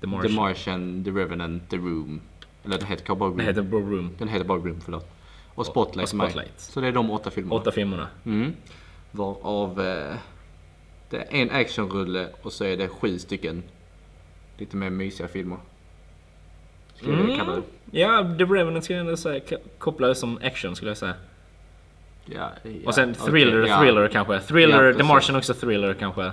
The Martian. The Martian, The Revenant, The Room. Eller den heter bara Room. Den heter Bro Room. Den heter bara Room, förlåt. Och Spotlight. och Spotlight. Så det är de åtta filmerna. Åtta filmerna. Mm. Varav eh, det är en actionrulle och så är det sju stycken lite mer mysiga filmer. Skulle jag vilja kalla det. Ja, The Revenant skulle jag ändå säga koppla det som action skulle jag säga. Ja, ja, Och sen thriller, ja. thriller kanske. Thriller, Ja, The. Martian också thriller kanske.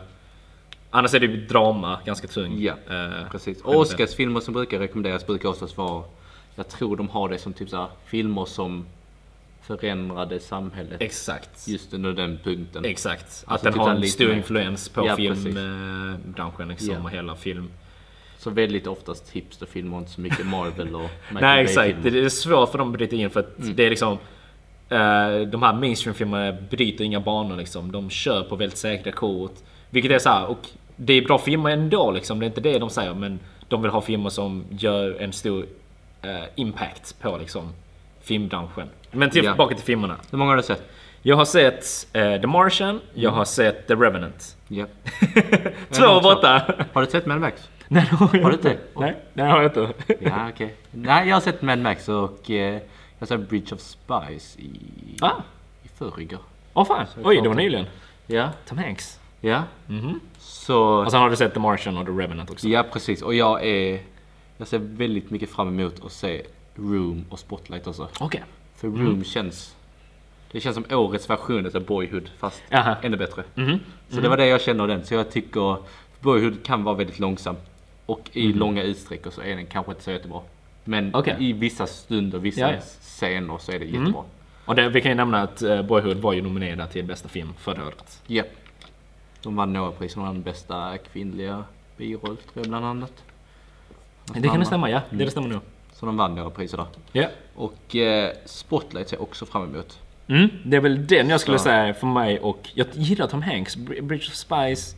Annars är det ju drama, ganska tung. Ja, Eh, precis. Och Oscarsfilmer som brukar rekommenderas brukar oftast vara, jag tror de har det som typ så här, filmer som förändrade samhället Exakt. just under den punkten. Exakt. Att Alltså den typ har en stor influens på Ja, filmbranschen liksom Ja. och hela film. Så väldigt oftast hipsterfilmer, inte så mycket Marvel och Michael Nej exakt, det är svårt för dem att bryta in för att Mm. det är liksom De här mainstream-filmerna bryter inga banor liksom. De kör på väldigt säkra kort. Vilket är så här, och det är bra filmer ändå liksom. Det är inte det de säger men de vill ha filmer som gör en stor eh, impact på liksom filmbranschen. Men Ja. tillbaka till filmerna. Hur många har du sett? Jag har sett eh, The Martian, jag Mm. har sett The Revenant. Ja. Två åtta! Har du sett Mad Max? Nej, det har jag Har du inte. inte? Nej, det har jag inte. Ja, okej. Nej, jag har sett Mad Max och eh, Jag såg Bridge of Spies i, Ah, i förrgår. åh fan. Så jag Oj, det var nyligen. Ja, Tom Hanks. ja. Mhm. Så, Och sen har du sett The Martian och The Revenant också. ja precis. Och jag är, jag ser väldigt mycket fram emot att se Room och Spotlight också. Okej. För Room känns, det känns som årets version av Boyhood fast Jaha. ännu bättre. Mhm. Så det var det jag kände av den. Så jag tycker Boyhood kan vara väldigt långsam. Och i långa utsträckor så är den kanske inte så jättebra. Men. Okej. i vissa stunder, vissa Ja, scener så är det jättebra. Och det, vi kan ju nämna att eh, Boyhood var ju nominerad till bästa film förra året. Ja. De vann några priser. De vann bästa kvinnliga biroll tror jag bland annat. Det kan det stämma, ja. Det, det stämmer nog. Så de vann några priser där. Ja. Och eh, Spotlight ser jag också fram emot. Mm, det är väl den jag skulle Så. säga för mig och jag gillar Tom Hanks. Br- Bridge of Spies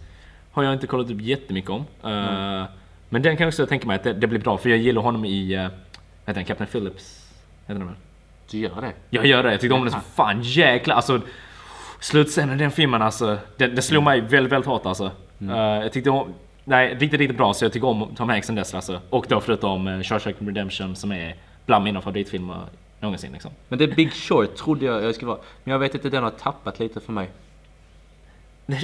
har jag inte kollat upp jättemycket om. Eh, Men den kan jag också tänka mig att det, det blir bra för jag gillar honom i, uh, vad heter han, Captain Phillips? Heter den? Du gör det? Jag gör det, jag tyckte om den så fan jäkla alltså Slutscenen i den filmen alltså, det, det slog mig väldigt, väldigt hårt alltså. Eh, jag tyckte om, nej riktigt, riktigt bra så jag tycker om Tom Hanks sen dess alltså. Och då förutom uh, Shawshank Redemption som är bland mina favoritfilmer någonsin liksom. Men det Big Short trodde jag jag skulle vara. Men jag vet inte, den har tappat lite för mig.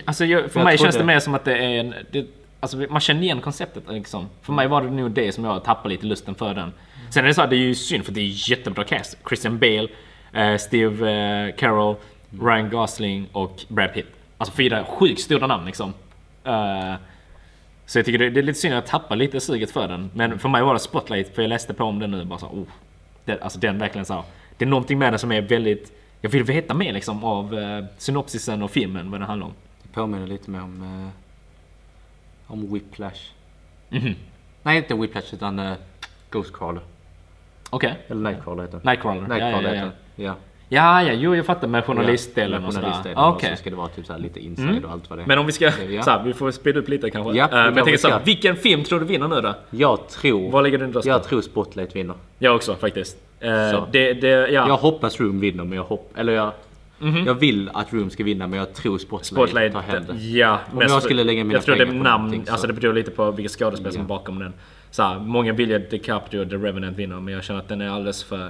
Alltså jag, för Jag mig känns det mer som att det är en... Det, alltså man känner igen konceptet liksom. För mig var det nog det som jag tappade lite lusten för den. Sen är det så här, det är ju synd för det är jättebra cast. Christian Bale, eh, Steve eh, Carell, Ryan Gosling och Brad Pitt. Alltså fyra sjukt stora namn liksom. Eh, så jag tycker det, det är lite synd att jag tappar lite suget för den. Men för mig var det Spotlight, för jag läste på om den nu bara så oh, det, Alltså den verkligen så Det är någonting med den som är väldigt... Jag vill veta mer liksom av eh, synopsisen och filmen, vad den handlar om. Det påminner lite mer om, eh, om Whiplash. Mhm. Nej, inte Whiplash utan eh, Ghostcrawler. Okej. Eller Nightcrawler heter. Nightcrawler. Nightcrawler ja, heter ja, den. ja. Ja. ja, ja, jo jag fattar med journalistdelen Ja, och sådär. Och Okej. så ska det vara typ så lite inside och allt vad det är. Men om vi ska, så här, vi får speeda upp lite kanske. Ja, det men jag tänker så här, vilken film tror du vinner nu då? Jag tror... Vad lägger din röst Jag tror Spotlight vinner. Jag också faktiskt. Så. det, det, ja. Jag hoppas Room vinner men jag hopp... Eller jag... Jag vill att Room ska vinna men jag tror Spotlight. Spotlight, tar hem det. ja. Om jag för- skulle lägga mina Jag tror det är pengar på namn, alltså det beror lite på vilka skådespelare som är bakom den. Så här, många vill ju att DiCaprio och The Revenant vinner men jag känner att den är alldeles för...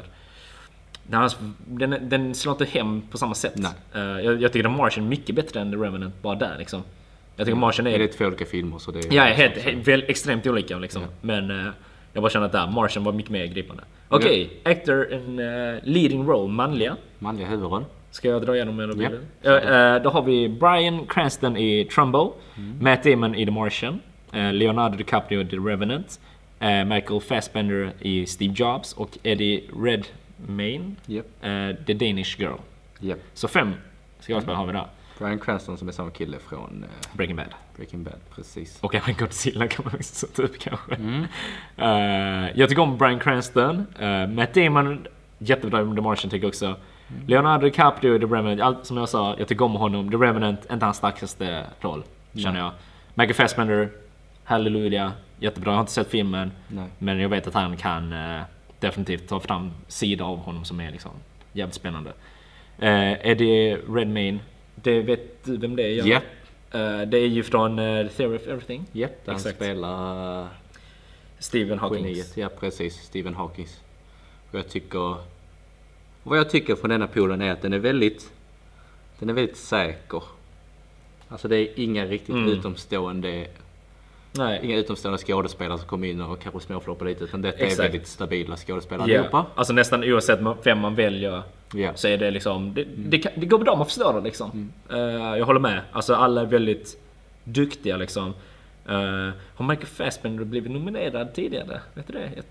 Den, är den, är- slår inte hem på samma sätt. Eh, jag, jag tycker The Martian är mycket bättre än The Revenant bara där liksom. Jag tycker Martian är... Är det två olika filmer så det är... Ja, helt, helt, väl, extremt olika liksom. Men eh, jag bara känner att där, Martian var mycket mer gripande. Okej, actor in eh, leading role, manliga. Manliga huvudroll. Ska jag dra igenom Ja. vill du? Ja, eh, Då har vi Brian Cranston i Trumbo, Matt Damon i The Martian, eh, Leonardo DiCaprio i The Revenant, eh, Michael Fassbender i Steve Jobs och Eddie Redmayne, eh, The Danish Girl. Japp. Så fem skådespelare har vi där. Brian Cranston som är samma kille från Breaking Bad. Breaking Bad. Precis. Och även Godzilla kan man också upp kanske. Eh, jag tycker om Brian Cranston. Matt Damon, jättebra i The Martian tycker jag också. Leonardo DiCaprio i The Revenant, allt som jag sa, jag tycker om honom. The Revenant, inte hans starkaste roll, känner jag. Michael Fassbender, Halleluja, jättebra. Jag har inte sett filmen, Nej. men jag vet att han kan eh, definitivt ta fram sidor av honom som är liksom jävligt spännande. Uh, Eddie Redmayne, det vet du vem det är? Japp. Eh, det är ju från uh, The Theory of Everything. Japp, där han spelar Stephen Hawking. Ja, precis. Stephen Hawkins. Och jag tycker... Vad jag tycker från denna poolen är att den är väldigt... Den är väldigt säker. Alltså det är inga riktigt Mm. utomstående... Nej. Inga utomstående skådespelare som kommer in och kanske småfloppar lite. Utan detta Exakt. är väldigt stabila skådespelare Ja. allihopa. Alltså nästan oavsett vem man väljer Ja. så är det liksom, det, det, kan, det går bra att förstå det liksom. Eh, jag håller med. Alltså alla är väldigt duktiga liksom. Eh, har Michael Fassbender blivit nominerad tidigare? Vet du det? Jag,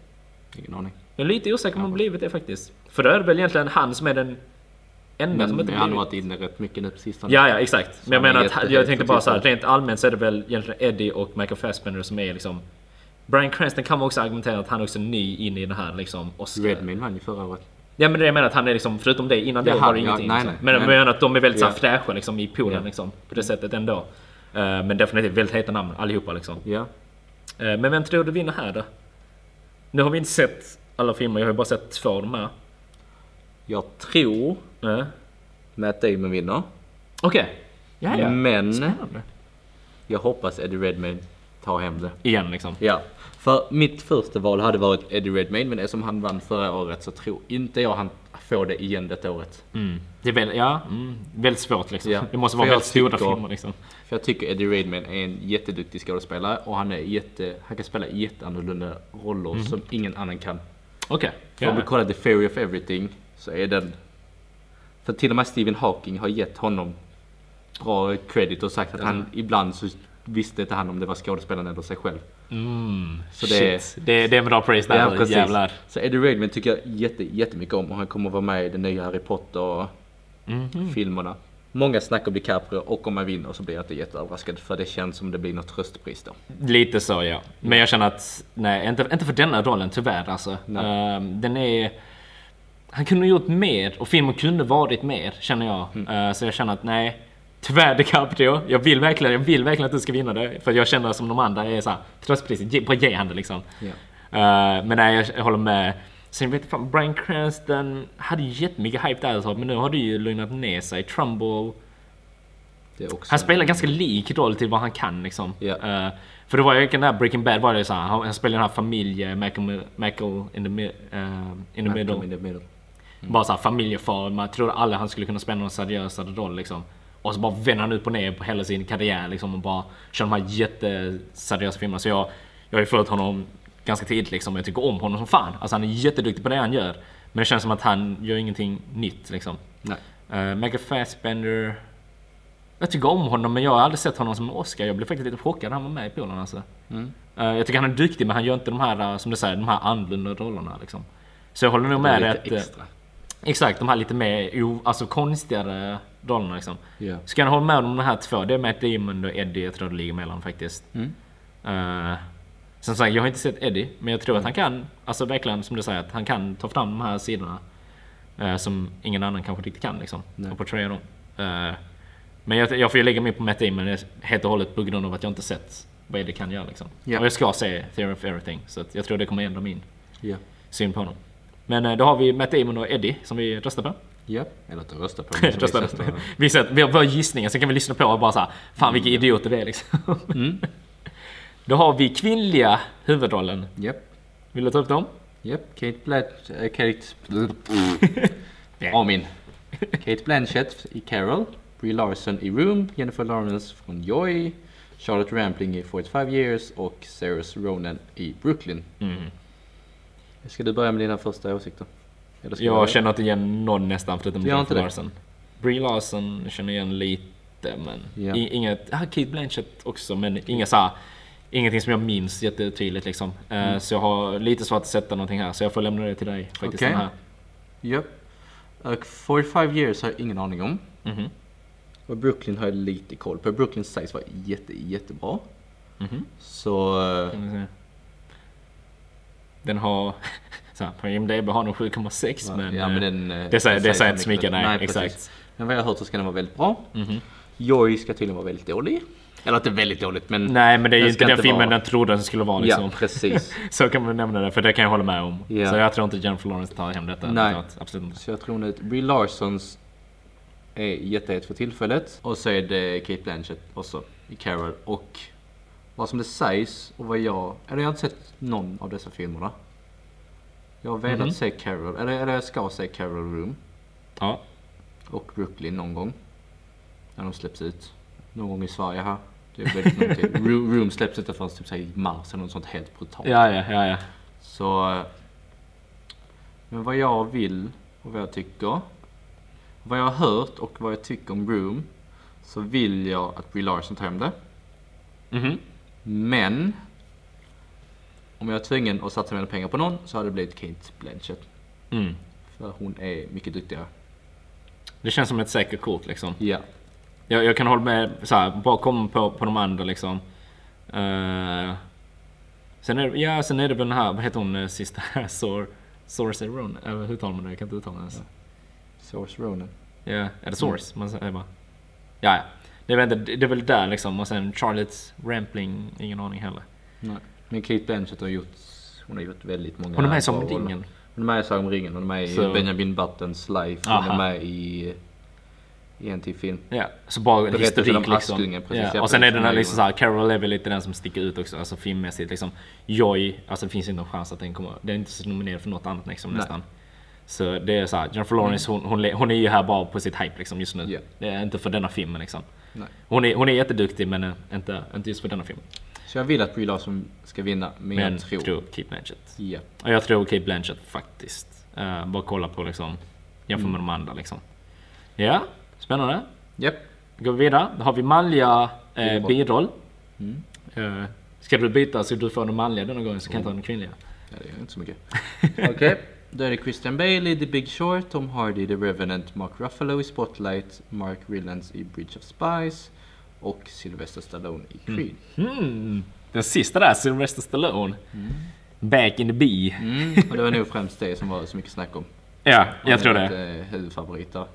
Ingen aning. Jag är lite osäker om han blivit det faktiskt. För då är det väl egentligen han som är den enda som Men inte han har blivit... varit inne rätt mycket nu på sistone. Ja, ja exakt. Men jag menar att jag tänkte bara så här, jättetippad. rent allmänt så är det väl egentligen Eddie och Michael Fassbender som är liksom Brian Cranston kan man också argumentera att han också är ny in i den här liksom Oscar. Redmayne vann ju förra året. Ja men det jag menar att han är liksom, förutom det, innan det Jaha, var det ja, ingenting. nej, liksom. nej, men jag men- menar att de är väldigt så här fräscha liksom i poolen Ja. liksom. På det sättet ändå. Eh, men definitivt väldigt heta namn allihopa liksom. Ja. Eh, men vem tror du vinner här då? Nu har vi inte sett alla filmer, jag har ju bara sett två av de här. Jag tror Eh, Matt Damon vinner. Okej. Ja, ja. Men Spännande. jag hoppas Eddie Redmayne tar hem det. Igen liksom. Ja, för mitt första val hade varit Eddie Redmayne men eftersom han vann förra året så tror inte jag han, få det igen detta året. Mm. Det är väl, ja, mm, väldigt svårt liksom. Ja, Det måste vara väldigt stora filmer liksom. För jag tycker Eddie Redmayne är en jätteduktig skådespelare och han är jätte, han kan spela jätteannorlunda roller som ingen annan kan. Okej. För Om du kollar The Theory of Everything så är den... För till och med Stephen Hawking har gett honom bra credit och sagt att han ibland så visste inte han om det var skådespelaren eller sig själv. Mm, Så det är- shit. Det, är, det är en bra praise där. Ja. Jävlar. Så Eddie Redmayne tycker jag jätte, jättemycket om och han kommer att vara med i den nya Harry Mhm. Potter-filmerna. Många snackar om DiCaprio och om han vinner så blir jag inte jätteöverraskad för det känns som det blir något tröstpris då. Lite så ja. Men jag känner att, nej inte, inte för denna rollen tyvärr alltså. Ehm, den är... Han kunde gjort mer och filmen kunde varit mer känner jag. Mm. Eh, så jag känner att nej. Tyvärr DiCaprio. Jag vill verkligen, jag vill verkligen att du ska vinna det. För jag känner som de andra är såhär, tröstpriset, bara ge han det liksom. Ja. Eh, men nej, jag, jag håller med. Sen vet fan, Bryan Cranston hade jättemycket hype där ett tag, men nu har det ju lugnat ner sig. Trumbull, han spelar ganska lik roll till vad han kan liksom. Ja. Eh, för det var ju den där Breaking Bad var det så här, han, spelade den här familje, Michael, Michael in the, eh, in the middle. in the middle. Bara så här familjefar, man trodde aldrig han skulle kunna spela någon seriösare roll liksom. Och så bara vänder han upp och ner på hela sin karriär liksom och bara kör de här jätteseriösa filmerna. Så jag, jag har ju följt honom ganska tidigt liksom jag tycker om honom som fan. Alltså han är jätteduktig på det han gör. Men det känns som att han gör ingenting nytt liksom. Nej. Uh, Michael Fassbender. Jag tycker om honom men jag har aldrig sett honom som en Oscar. Jag blev faktiskt lite chockad när han var med i Polen alltså. Mm. Eh, jag tycker han är duktig men han gör inte de här, eh, som du säger, de här annorlunda rollerna liksom. Så jag håller nog med dig att... eh, extra. Exakt, de här lite mer o, alltså konstigare rollerna liksom. Ja. Ska jag hålla med om de här två? Det är Matt Damon och Eddie jag tror det ligger mellan faktiskt. Mm. Uh, som sagt, jag har inte sett Eddie, men jag tror att han kan, alltså verkligen som du säger, att han kan ta fram de här sidorna. eh, som ingen annan kanske riktigt kan liksom. Nej. Och porträttera dem. Eh, men jag, jag får ju lägga mig på Matt Damon helt och hållet på grund av att jag inte sett vad Eddie kan göra liksom. Ja. Och jag ska se Theory of Everything, så jag tror det kommer ändra min Ja. syn på honom. Men eh, då har vi Matt Damon och Eddie som vi röstar på. Ja. Eller att rösta på. men som vi. Vi, har våra gissningar, så kan vi lyssna på och bara såhär, fan vilka idioter vi är liksom. Mm. Då har vi kvinnliga huvudrollen. Japp. Vill du ta upp dem? Japp. Kate Blanchett. Äh, Kate... Amin. Kate Blanchett i Carol. Brie Larson i Room. Jennifer Lawrence från Joy. Charlotte Rampling i 45 years och Saoirse Ronan i Brooklyn. Mm. Ska du börja med dina första åsikter? Ska Jag känner inte igen någon nästan förutom Jennifer? Larson. Brie Larson känner igen lite men Ja. inget, ja Kate Blanchett också men inga såhär Ingenting som jag minns jättetydligt liksom. Eh, Mm. Så jag har lite svårt att sätta någonting här så jag får lämna det till dig faktiskt. Okej. Den här. Japp. Och 45 years har jag ingen aning om. Mhm. Och Brooklyn har jag lite koll på. Brooklyn sägs vara jätte, jättebra. Mhm. Så... eh. Den har, så här, på IMDB har den 7,6 men, ja, men eh, den, det det den säger inte så mycket. nej, precis. exakt. Men vad jag har hört så ska den vara väldigt bra. Mhm. Joy ska tydligen vara väldigt dålig. Eller inte väldigt dåligt men... Nej men det är ju den inte den filmen vara- den trodde den skulle vara liksom. Ja, precis. Så kan man nämna det, för det kan jag hålla med om. Ja. Så jag tror inte Jennifer Lawrence tar hem detta. Nej. Tar- Absolut inte. Så jag tror att Brie Larsons är jättehet för tillfället. Och så är det Kate Blanchett också i Carol. Och vad som det sägs och vad jag... Eller jag har inte sett någon av dessa filmerna. Jag har velat Mhm. se Carol, eller, eller jag ska se Carol Room Ja. och Brooklyn någon gång. När de släpps ut. Någon gång i Sverige här. Det är väldigt Room släpps inte förrän typ i mars eller något sånt helt brutalt. Ja, ja, ja, ja. Så... Men vad jag vill och vad jag tycker. Vad jag har hört och vad jag tycker om Room. Så vill jag att Brie Larson tar hem det. Mhm. Men... Om jag är tvungen att satsa mina pengar på någon så hade det blivit Kate Blanchett. Mm. För hon är mycket duktigare. Det känns som ett säkert kort liksom. Ja. Jag, jag kan hålla med, så här, bara komma på, på de andra liksom. Uh, sen, är, det- ja, sen är det väl den här, vad heter hon eh, sista? Sor, Source Ron? Eller hur talar man det? Jag kan inte uttala det ens. Source Ronan. Ja, är det Source? Man säger bara. Ja, ja. Det är, väl, inte- det är väl där liksom. Och sen Charlotte Rampling, ingen aning heller. Nej. Men Kate Blanchett har gjort... Hon har gjort väldigt många Hon är med i Sagan om ringen. Hon är med i Sagan om ringen. Hon är med i Benjamin Buttons Life. Hon Aha. är med i... I en till film. Ja, så bara en historik om liksom. Precis. Ja. Och sen är den Hon liksom såhär, Carol är väl lite den som sticker ut också, alltså filmmässigt liksom. Joy, alltså det finns inte en chans att den kommer, den är inte så nominerad för något annat liksom Nej. nästan. Så det är så här, Jennifer Lawrence hon, hon, le- hon är ju här bara på sitt hype liksom just nu. Ja. Det är inte för denna filmen liksom. Nej. Hon är, hon är jätteduktig men eh, inte, inte just för denna filmen. Så jag vill att Brie Larson ska vinna, men, Men jag tror... tror Kate Blanchett. Ja. Och jag tror Kate Blanchett faktiskt. Uh, bara kolla på liksom, jämför Mm. med de andra liksom. Ja, spännande. Japp. Går vi vidare. Då har vi manliga eh, Biroll. Mm. Eh, ska du byta så du får den manliga denna gången så kan jag ta den kvinnliga. Ja, det gör inte så mycket. Okej. Då är det Christian Bale i The Big Short, Tom Hardy i The Revenant, Mark Ruffalo i Spotlight, Mark Rylance i Bridge of Spies och Sylvester Stallone i Creed. Hmm. Den sista där, Sylvester Stallone. Back in the bee. Mm. Och det var nog främst det som var så mycket snack om. Ja, jag tror det. lite huvudfavorit där.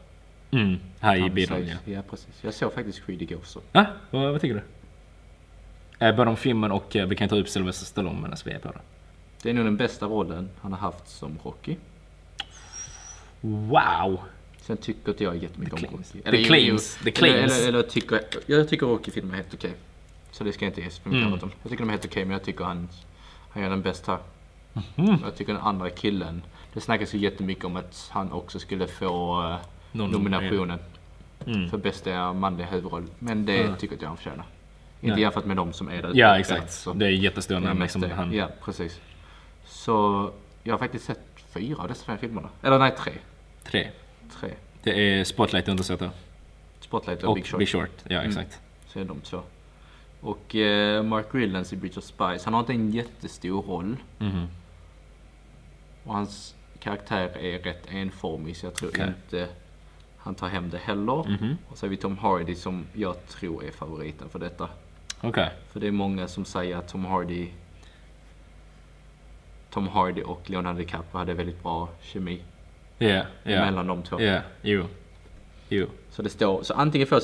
Mm. Här i sägs- ja. Ja, precis. Jag såg faktiskt Creed igår så. Ah, vad, vad tycker du? Eh, både om filmen och eh, vi kan ta upp Sylvester Stallone medan vi är på det. Det är nog den bästa rollen han har haft som Rocky. Wow! Sen tycker inte jag jättemycket The om claims. Rocky. The claims. The claims. Eller, eller, eller tycker, jag tycker Rocky-filmer är helt okej. Så det ska jag inte ge så mycket Mm. om. Jag tycker de är helt okej men jag tycker han, han gör den bäst här. Mhm. Jag tycker den andra killen, det snackas ju jättemycket om att han också skulle få eh, Någon- nominationen Mm. för bästa manliga huvudroll. Men det Ja. tycker inte jag han förtjänar. Inte Nej. jämfört med de som är där Ja uppe, exakt. så Det är jättestor det är namn det. Han, Ja, precis. Så jag har faktiskt sett fyra av dessa fem filmerna. Eller nej, tre. Tre. Tre. Det är Spotlight undersökare. Spotlight och, Och Big Short. Big Short. Ja Mm. exakt. Så är de två. Och eh, Mark Rylance i Bridge of Spies, han har inte en jättestor roll. Mhm. Och hans karaktär är rätt enformig så jag tror Okej. inte han tar hem det heller. Mhm. Och så har vi Tom Hardy som jag tror är favoriten för detta. Okej. För det är många som säger att Tom Hardy Tom Hardy och Leonardo DiCaprio hade väldigt bra kemi Ja. Ja. mellan de två. Ja. Jo. Jo. Så det står, så antingen får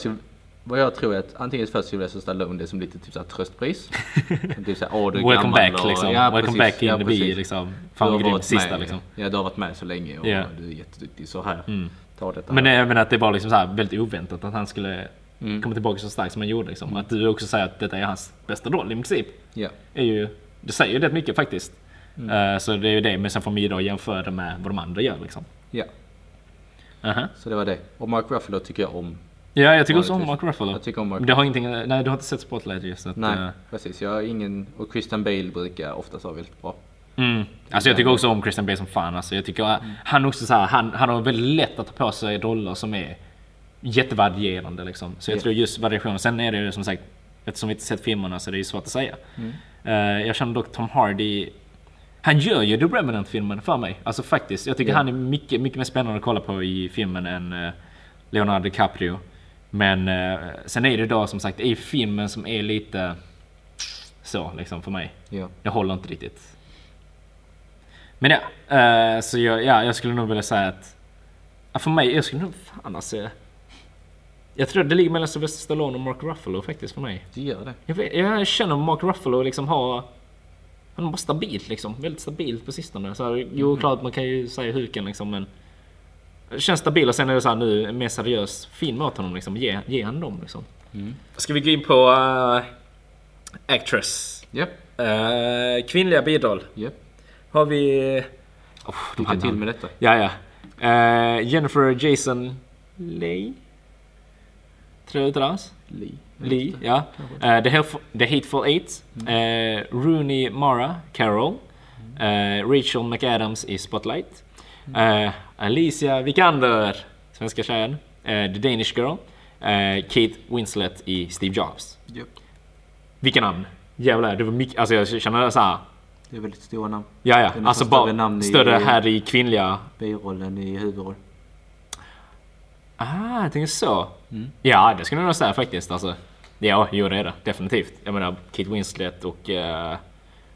vad jag tror är att antingen får Sylvester Stallone det som lite typ såhär tröstpris. Typ såhär, åh du är Welcome gammal back och, liksom. Ja, Welcome precis, back in ja, the bee liksom. Fan vad grymt sista med, liksom. Ja, du har varit med så länge och Ja. du är jätteduktig. Så här, Mm. Ta detta. Men, här. eh, men att det var liksom så här väldigt oväntat att han skulle Mm. komma tillbaka så starkt som han gjorde liksom. Att du också säger att detta är hans bästa roll i princip. Ja. Är ju, det säger ju rätt mycket faktiskt. Mm. Eh, så det är ju det, men sen får man ju då jämföra det med vad de andra gör liksom. ja, Aha. så det var det. Och Mark Ruffalo tycker jag om. Ja, jag tycker också om. Mark Ruffalo. Jag tycker om Mark det har ingenting, nej du har inte sett Spotlight just. Att, Nej, eh, precis. Jag har ingen, och Christian Bale brukar oftast vara väldigt bra. Mm. Alltså jag tycker också om Christian Bale som fan. Alltså jag tycker Mm. han också så här, han, han har väldigt lätt att ta på sig roller som är jättevarierande liksom. Så jag Ja. tror just variationen. Sen är det ju som sagt, eftersom vi inte sett filmerna så är det ju svårt att säga. Mm. Eh, jag känner dock Tom Hardy, han gör ju The Revenant-filmen för mig. Alltså faktiskt. Jag tycker Ja. han är mycket, mycket mer spännande att kolla på i filmen än eh, Leonardo DiCaprio. Men eh, sen är det då som sagt i filmen som är lite så liksom för mig. Ja. Det håller inte riktigt. Men ja, eh, så jag, ja, jag skulle nog vilja säga att... Ja, för mig, jag skulle nog fan alltså... Jag tror det ligger mellan Sylvester Stallone och Mark Ruffalo faktiskt för mig. Det gör det. Jag, vet, jag känner Mark Ruffalo liksom har... Han bara stabilt liksom. Väldigt stabilt på sistone. Så här, jo, klart man kan ju säga huken liksom men... Det känns stabil och sen är det så här nu en mer seriös film åt honom liksom. Ge, ge han dem liksom. Mm. Ska vi gå in på uh, Actress? Japp, Uh, kvinnliga bidrag. japp. Har vi... Oh, de hade till med detta. Ja, ja. Eh, Jennifer Jason Leigh. Tror jag uttalas. Lee. Lee, ja. Eh, The, Hateful, The Hateful Eight. Eh, Rooney Mara, Carol. Eh, Rachel McAdams i Spotlight. Alicia Vikander, svenska tjejen. The Danish Girl. Kate Winslet i Steve Jobs. Japp. Vilka namn! Jävlar, det var mycket, alltså jag känner såhär. Det är väldigt stora namn. Ja, ja. Alltså större bara namn i- större här i kvinnliga B-rollen i huvudroll. Ah, jag tänker så. Mm. Ja, det skulle jag nog säga faktiskt. Alltså, ja, jo det är det. Definitivt. Jag menar, Kate Winslet och uh,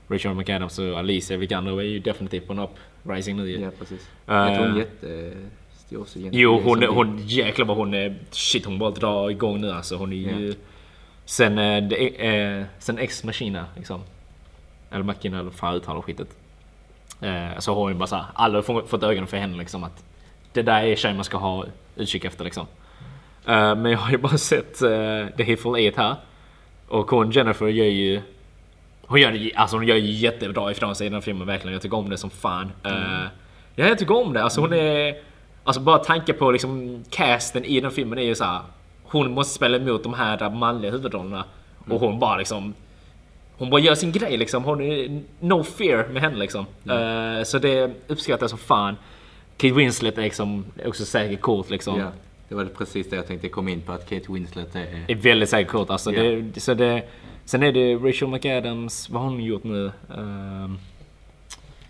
Rachel McAdams och Alicia Vikander är ju definitivt på en uprising nu. Ja, precis. Jag tror hon är Eh, jättestor också. Jo, hon, hon jäklar vad hon är... Shit, hon bara drar igång nu alltså. Hon är ju... Sen, eh, det är, eh, sen Ex Machina liksom. Eller eller fan uttalar skitet. Eh, så har hon ju bara såhär, alla har få- fått ögonen för henne liksom att det där är tjejen man ska ha utkik efter liksom. Eh, men jag har ju bara sett uh, The Hateful Eight här. Och hon Jennifer gör ju... Hon gör, alltså hon gör ju jättebra ifrån sig i den filmen verkligen. Jag tycker om det som fan. Eh, Ja, jag tycker om det. Alltså hon är... Alltså bara tanke på liksom casten i den filmen är ju så här. Hon måste spela emot de här manliga huvudrollerna. Och hon bara liksom... Hon bara gör sin grej liksom. Hon är no fear med henne liksom. Eh, så det uppskattar jag som fan. Kate Winslet är liksom också säkert coolt liksom. Ja. Det var precis det jag tänkte komma in på, att Kate Winslet är... är väldigt säkert coolt. Alltså, Ja. det, så det, sen är det Rachel McAdams, vad har hon gjort nu? Ehm,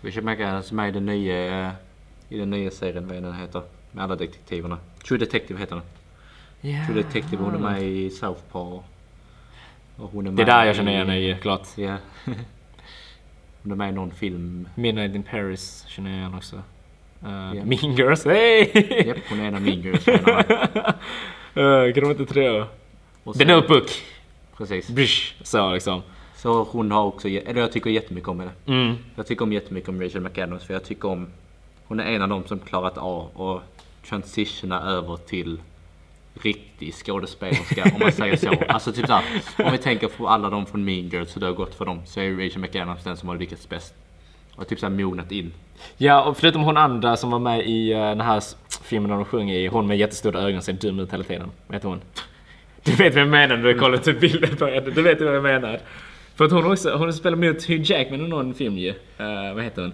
Richard McAdams med i den nya, i den nya serien, vad är den heter? Med alla detektiverna. True Detective heter den. True Detective, hon är med i Southpaw. Och hon är Det är där jag känner i- igen henne klart. Ja. hon är med i någon film. Midnight in Paris känner jag igen också. Uh, Ja. Mean Girls, hej! Japp, hon är en av Mean uh, kan de inte? Och The Notebook! Precis. Bish, så liksom. Så hon har också, eller jag tycker jättemycket om henne. Mm. Jag tycker om jättemycket om Rachel McAdams för jag tycker om Hon är en av dem som klarat av att transitiona över till riktig skådespelerska om man säger så. Alltså typ såhär, om vi tänker på alla de från Mean Girls hur det har gått för dem så är Rachel McAdams den som har lyckats bäst. Och typ såhär mognat in. Ja, och förutom hon andra som var med i uh, den här filmen där de sjunger i, hon med jättestora ögon ser dum ut hela tiden. Vet hon? Du vet vad jag menar när du kollar upp bilden på henne. Du vet vad jag menar. För att hon också, hon spelar mot Hugh Jackman i någon film ju. Uh, vad heter hon?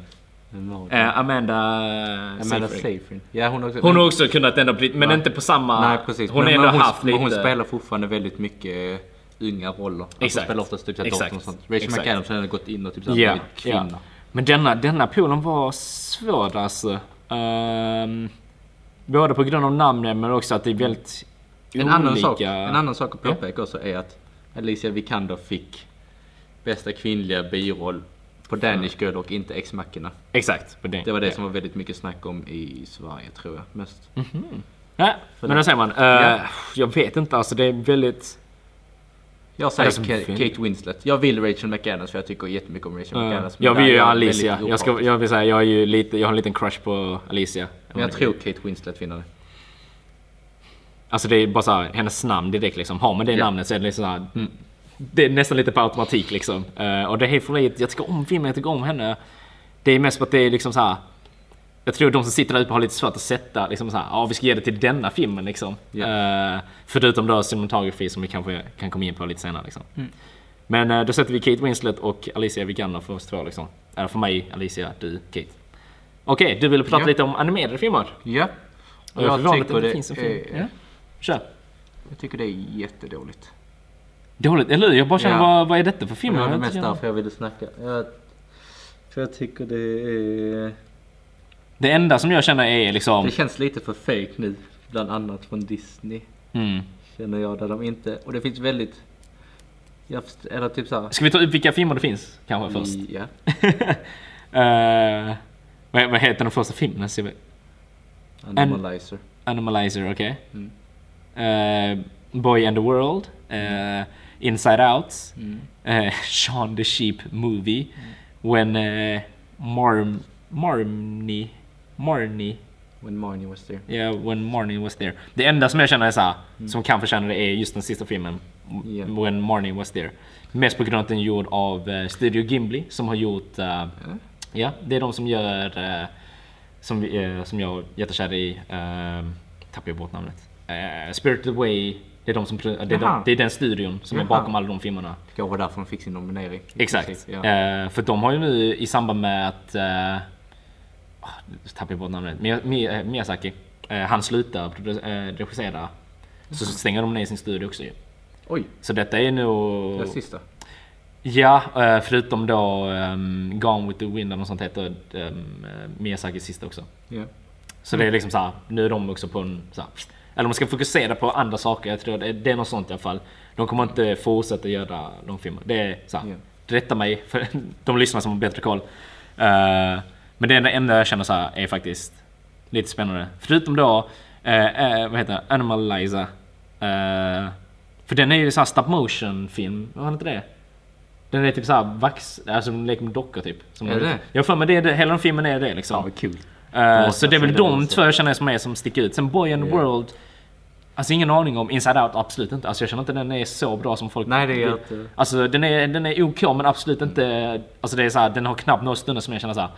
Eh, Amanda, Amanda Seyfried. Seyfried. Ja hon också. Hon har också kunnat ändå bli, men Nej. inte på samma... Nej precis. Hon har ändå hon, haft lite... hon spelar fortfarande väldigt mycket eh, unga roller. Alltså Exakt. spelar oftast typ dotter och sånt. Rachel Exakt. McAdams har gått in och typ såhär Ja, blivit ja. kvinna. Men denna, denna poolen var svår alltså. Um, både på grund av namnen men också att det är väldigt En olika. annan, sak, en annan sak att påpeka också är att Alicia Vikander fick bästa kvinnliga biroll på Danish Girl och inte Ex-Machina. Exakt. På det. Det var det som var väldigt mycket snack om i Sverige tror jag mest. Ja, men då säger man. Uh, Ja. Jag vet inte alltså. Det är väldigt... Jag säger det film? Kate Winslet. Jag vill Rachel McAdams för jag tycker jättemycket om Rachel Uh, McAdams. jag vill ju Alicia. Jag, ska, jag vill säga, jag, är ju lite, jag har en liten crush på Alicia. Men jag tror Kate Winslet vinner det. Alltså det är bara såhär, hennes namn direkt liksom. Har man det Ja. namnet så är det liksom såhär, Det är nästan lite på automatik liksom. Eh, och det är för mig, jag tycker om filmen, jag tycker om henne. Det är mest för att det är liksom så här. Jag tror de som sitter där uppe har lite svårt att sätta liksom så här, ja vi ska ge det till denna filmen liksom. Ja. Eh, förutom då cinematography som vi kanske kan komma in på lite senare liksom. Mm. Men eh, då sätter vi Kate Winslet och Alicia Vikander för oss två liksom. Eller för mig, Alicia, du, Kate. Okej, du ville prata Ja. lite om animerade filmer? Ja. Och jag, Jag tycker det, det finns en film. är- Ja. Kör. Jag tycker det är jättedåligt. Dåligt, eller hur? Jag bara känner, Ja. vad, vad är detta för film? Det var det mest därför jag ville snacka. Jag, för jag tycker det är... Det enda som jag känner är liksom... Det känns lite för fake nu. Bland annat från Disney. Mm. Känner jag där de inte... Och det finns väldigt... Jag, eller typ såhär... Ska vi ta upp vilka filmer det finns kanske först? Ja. Eh, vad, vad heter den första filmen? Ser vi? Animalizer. Animalizer, okej. Mm. Eh, Boy and the World. eh, Inside Out. Mm. eh, Shaun the Sheep Movie. When uh, Marm... Marmney... Marnie... When Marnie was there. Yeah, when Marnie was there. Det enda som jag känner är såhär, som kan förtjäna det är just den sista filmen. Ja. When Marnie was there. Mest på grund av att den är gjord av eh, Studio Ghibli som har gjort... eh, ja, det är de som gör... eh, som, som jag är jättekär i. Uh, tappar jag bort namnet. Uh, Spirited Away. Det är, de som, det, är de, det är den studion som är Jaha. bakom alla de filmerna. Det kanske var därför de fick sin nominering. Exakt. Ja. Eh, för de har ju nu i samband med att... Uh, tappar jag bort namnet. Eh, Miyazaki. eh, han slutar eh, regissera. Så stänger de ner sin studio också ju. Oj, Så detta är nog... det sista. Ja, eh, förutom då um, Gone with the Wind eller något sånt heter um, Miyazakis sista också. Ja. Så det är liksom så här, nu är de också på en så här, Eller de ska fokusera på andra saker, jag tror det, det är något sånt i alla fall. De kommer inte fortsätta göra långfilmer. Det är så här, Ja. rätta mig för de lyssnar som har bättre koll. Eh, men det enda jag känner så här är faktiskt lite spännande. Förutom då, eh, eh, vad heter det, Animalizer. Eh, för den är ju så här stop motion film, var det inte det? Den är typ såhär vax, alltså de leker med dockor typ. Som Är de- det? Jag för mig det, hela den filmen är det liksom. Fan vad kul. Eh, så det är väl de två jag känner som är som sticker ut. Sen Boy and Ja. World. Alltså ingen aning om Inside Out, absolut inte. Alltså jag känner inte den är så bra som folk Nej, det är inte- Alltså den är, den är OK men absolut inte... Alltså det är så här, den har knappt några stunder som jag känner så här.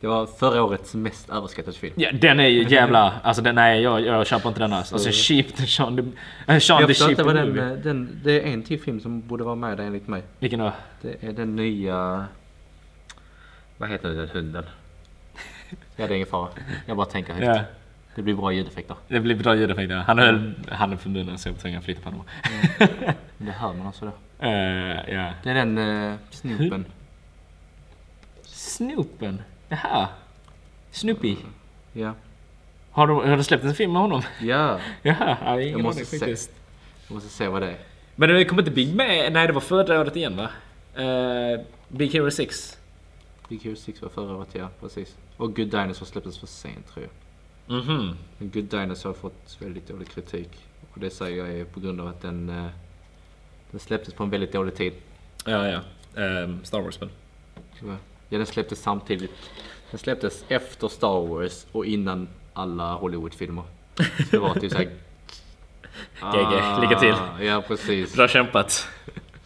Det var förra årets mest överskattade film. Ja, den är ju jävla... Alltså den, nej jag, jag köper inte den alls. Alltså Sheep the Sean the... Äh, Sean Jag the Sheep the den, eh, den... Det är en till film som borde vara med där enligt mig. Vilken då? Det är den nya... Vad heter den hunden? Ja, det är ingen fara. Jag bara tänker högt. Ja. Det blir bra ljudeffekter. Det blir bra ljudeffekter. Han höll handen för munnen så jag var tvungen att flytta på honom. Men det hör man också då. Eh, ja. Det är den uh, snopen. Snoopen? Jaha. Snoopy. Ja. Har du, har du släppt en film med honom? Ja. Jaha, jag har ingen Jag måste aning faktiskt. Jag måste se vad det är. Men det kommer inte Big med? Nej det var förra året igen va? Uh, Big Hero 6. Big Hero 6 var förra året, ja. Precis. Och Good Dinosaur släpptes för sent tror jag. Mhm. Men Good Dinosaur har fått väldigt dålig kritik. Och det säger jag är på grund av att den, eh, den släpptes på en väldigt dålig tid. Ja ja. Ehm, Star Wars-spel. Ja, den släpptes samtidigt. Den släpptes efter Star Wars och innan alla Hollywoodfilmer. Så det var typ såhär... GG, lycka till. Ja, precis. Bra kämpat.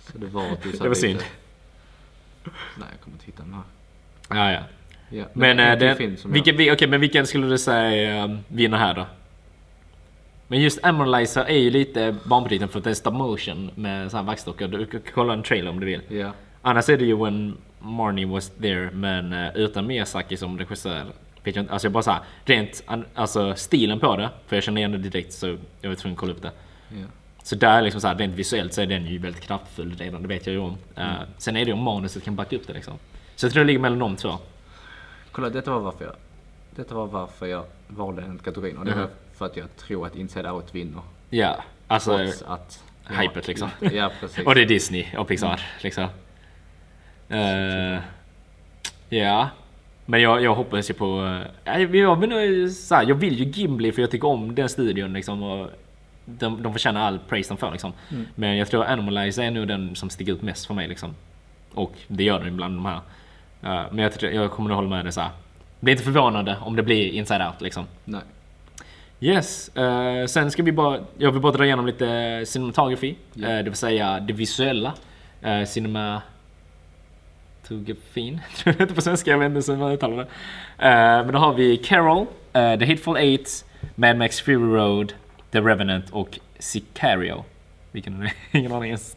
Så det var typ så Det var synd. Nej, jag kommer inte hitta den här. Ja ja. Ja, Men, det är till det, film som vilken, vi, okej, men vilken skulle du säga um, vinner här då? Men just Amorlizer är ju lite banbrytande för att det är stop motion med sån här vaxdockor. Du kan kolla en trailer om du vill. Ja. Annars är det ju When Marnie Was There men uh, utan Miyazaki som regissör. Jag inte, alltså jag bara såhär, rent alltså stilen på det, för jag känner igen det direkt så jag var tvungen att kolla upp det. ja. Så där liksom så här, rent visuellt så är den ju väldigt kraftfull redan, det vet jag ju om. Uh, Mm. sen är det ju om manuset kan backa upp det liksom. Så jag tror det ligger mellan de två. Kolla, detta var varför jag... Detta var varför jag valde den kategorin. Och det var Mhm. för att jag tror att Inside Out vinner. Ja, alltså... Trots att... hypet, liksom. Ja, precis. Och det är Disney och Pixar liksom. Eh, ja. Men jag, jag hoppas ju på... Uh, jag, nog så här, jag vill ju Ghibli för jag tycker om den studion liksom. Och de, de förtjänar all praise de får liksom. Mm. Men jag tror Animalize är nog den som sticker ut mest för mig liksom. Och det gör den bland de här. Men jag, tror- jag kommer nog hålla med dig så här. Blir inte förvånande om det blir Inside Out liksom. Nej. Yes, eh, sen ska vi bara, jag vill bara dra igenom lite cinematography, Ja. eh, det vill säga det visuella. Uh, cinematografin, tror jag heter på svenska, jag vet inte hur man uttalar det. Eh, men då har vi Carol, The Hateful Eight, Mad Max Fury Road, The Revenant och Sicario. Vilken är det? Ingen aning ens.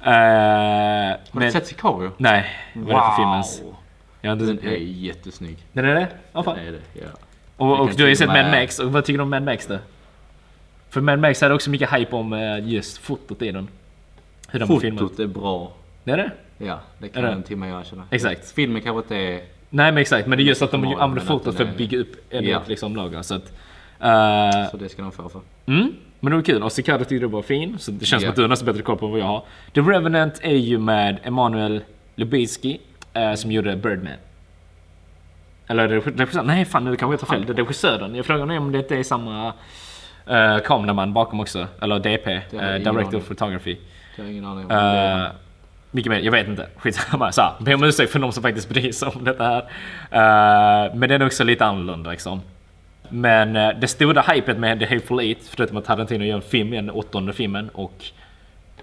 Eh, Har du men, sett Sicario? nej, vad är det för film ens? Har Den är jättesnygg. den är det? Ja, fan. Är det, ja. Och, och du har ju sett Mad Max, och vad tycker du om Mad Max då? För Mad Max hade också mycket hype om eh, just fotot i den. Hur den. Fotot är bra. Det är det? Ja, det kan Är det? en timme jag känna. Exakt. Filmen kanske inte är... Nej men exakt, men det är just att de använder fotot för att bygga upp ännu Ja. liksom lager. Så att, eh, Så det ska de få för. mm, men det var kul. Och Sicario tyckte det var fin, så det känns som Ja. att du har nästan bättre koll på vad jag har. The Revenant är ju med Emanuel Lubezki eh, som gjorde Birdman. Eller regi- regissören? Nej fan nu kanske jag tar fel. Det är regissören. Jag frågar mig om det är samma uh, kameraman bakom också. Eller DP, ingen Director of Photography. Det har ingen aning om. Uh, mycket mer, jag vet inte. Skitsamma. Så här, be om ursäkt för de som faktiskt bryr sig om detta här. Uh, men den är också lite annorlunda liksom. Men uh, det stora hypet med The Hateful Eight, förutom att Tarantino gör en film, den åttonde filmen och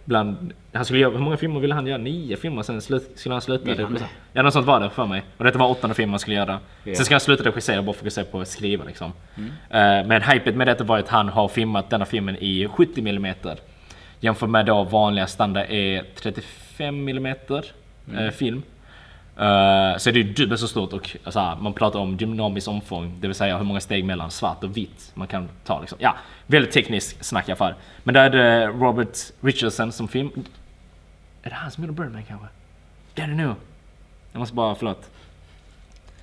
bland, han skulle göra, hur många filmer ville han göra? Nio filmer sen slut, skulle han sluta. Vill? Ja något sånt var det för mig. Och detta var åttonde filmen han skulle göra. Ja. Sen ska han sluta regissera och bara fokusera på att skriva liksom. Mm. Eh, men hypet med detta var att han har filmat denna filmen i 70 mm. Jämfört med då vanliga standard är 35 mm eh, film. Eh, så är det ju dubbelt så stort och alltså, man pratar om dynamiskt omfång, det vill säga hur många steg mellan svart och vitt man kan ta. Liksom. Ja, väldigt tekniskt snack i alla fall. Men där är det Robert Richardson som film... Är det han som gjorde Birdman kanske? Det är det nu. Jag måste bara, förlåt.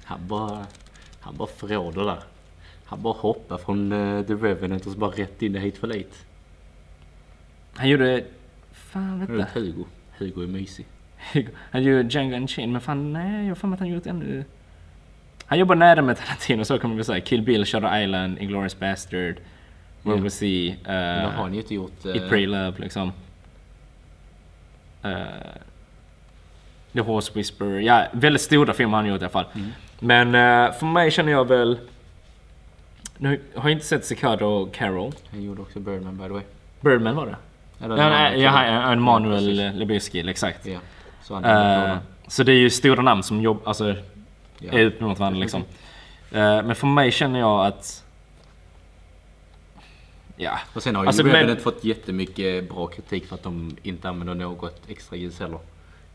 Han bara... Han bara förråder där. Han bara hoppar från eh, The Revenant och så bara rätt in i Hateful Eight. Han gjorde... Fan vet inte. Hugo. Hugo är mysig. Han gjorde Django Unchained, men fan nej, jag har för att han gjort ännu... Han jobbar nära med Tarantino, så kan man väl säga. Kill Bill, Shutter Island, Inglourious Bastard, World Ja. War C, Men då har uh, han ju inte gjort... eh, Eat, Pray, Love liksom. Uh, The Horse Whisperer, ja väldigt stora filmer har han gjort i alla fall. Mm. Men uh, för mig känner jag väl... Nu har jag inte sett Sicario och Carol. Han gjorde också Birdman by the way. Birdman var det? Eller Ja, nej, ja, kille. ja, Ja, Manuel precis. Lubezki, exakt. Ja. Så är Eh, så det är ju stora namn som jobbar, alltså Ja. är ut mot varandra liksom. Eh, men för mig känner jag att... Ja. Och sen har ju Alltså, Revenant men- fått jättemycket bra kritik för att de inte använder något extra ljus heller.